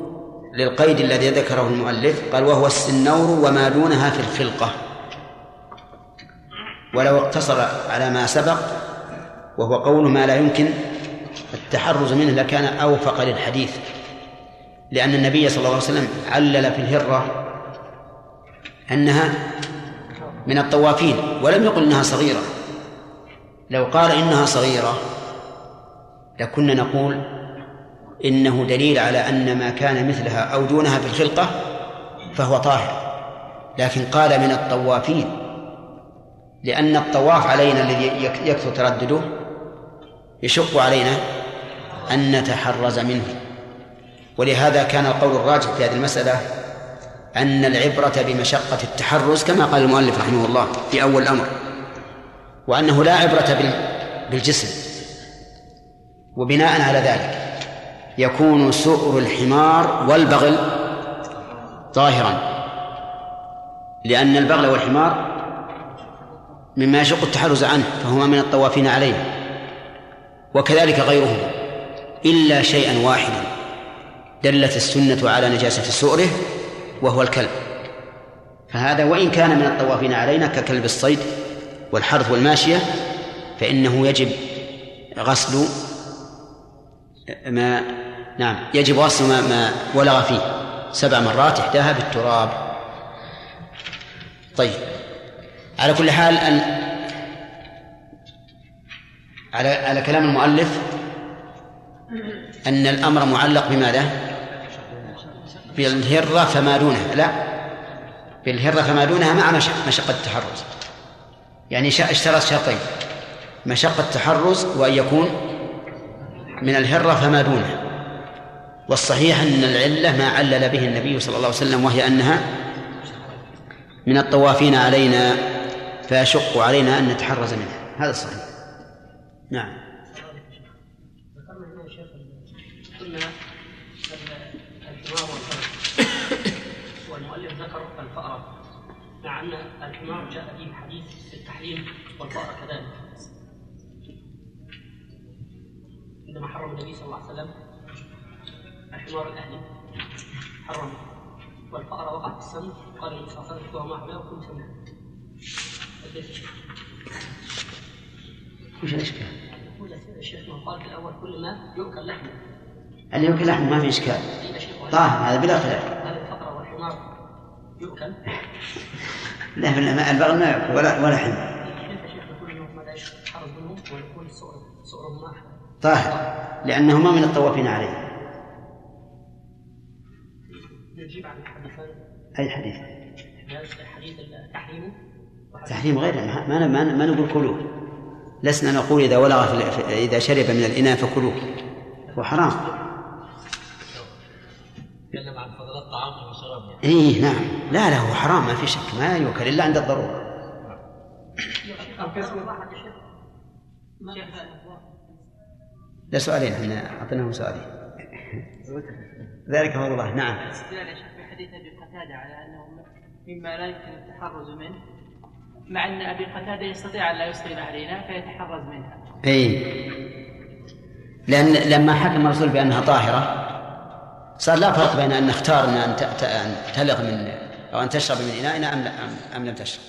للقيد الذي ذكره المؤلف قال وهو السنور وما دونها في الخلقة ولو اقتصر على ما سبق وهو قول ما لا يمكن التحرز منه لكان أوفق للحديث لأن النبي صلى الله عليه وسلم علل في الهرة أنها من الطوافين ولم يقل إنها صغيرة. لو قال إنها صغيرة لكنا نقول إنه دليل على أن ما كان مثلها أو دونها في الخلقة فهو طاهر. لكن قال من الطوافين لأن الطواف علينا الذي يكثر تردده يشق علينا أن نتحرز منه. ولهذا كان القول الراجح في هذه المسألة أن العبرة بمشقة التحرز كما قال المؤلف رحمه الله في أول الأمر وأنه لا عبرة بالجسم وبناء على ذلك. يكون سؤر الحمار والبغل ظاهرا لأن البغل والحمار مما يشق التحرز عنه فهما من الطوافين عليه وكذلك غيرهما إلا شيئا واحدا دلت السنة على نجاسة سؤره وهو الكلب. فهذا وإن كان من الطوافين علينا ككلب الصيد والحرث والماشية فإنه يجب غسل ما نعم. يجب غسل ما, ما ولغ فيه. سبع مرات إحداها بالتراب. طيب. على كل حال أن على على كلام المؤلف أن الأمر معلق بماذا؟ بالهرة فما دونها. لا. بالهرة فما دونها مع مشقة التحرز. يعني اشترط شرطين. مشقة التحرز وأن يكون من الهرة فما دونها. والصحيح أن العلة ما علل به النبي صلى الله عليه وسلم وهي أنها من الطوافين علينا فيشق علينا أن نتحرز منها. هذا صحيح نعم. والمؤلف ذكر الفأرة مع أن الحمار جاء فيه حديث في التحريم والفأرة كذلك. عندما حرم النبي صلى الله عليه وسلم الحمار الأهلي. حرم والفأرة وقعت السم. قال النبي صلى الله عليه وسلم هو معه لا وكل سمع وش الإشكال؟ الشيخ ما قال في الأول كل ما يؤكل لحمة. اللي يأكل لحم ما في إشكال. طاهر هذا بلا خلاف. هذه الفقرة والحمار يؤكل. لا لا البغل ما يأكل ولا ولا حمار. طاهر. لأنهما من الطوافين عليه. نجيب عن الحديثين أي حديث؟ حديث التحريم. تحريم غير ما ما ما نقول كلوه. لسنا نقول إذا ولغ في إذا شرب من الإناء فكلوه. هو حرام. تكلم عن فضل الطعام وشرابه إيه نعم. لا لا هو حرام ما في شك. ما يؤكل إلا عند الضرورة. لا سؤالين إحنا اعطيناهم سؤالين. ذلك هو الله نعم استدلال يا شيخ في حديث أبي قتادة على أنه مما لا يمكن التحرز منه مع أن أبي قتادة يستطيع أن لا يصغي اهلنا فيتحرز منها. إي لأن لما حكم الرسول بأنها طاهرة صار لا فرق بين أن نختار أن أن تلغ من أو أن تشرب من إنائنا ام أم لم تشرب.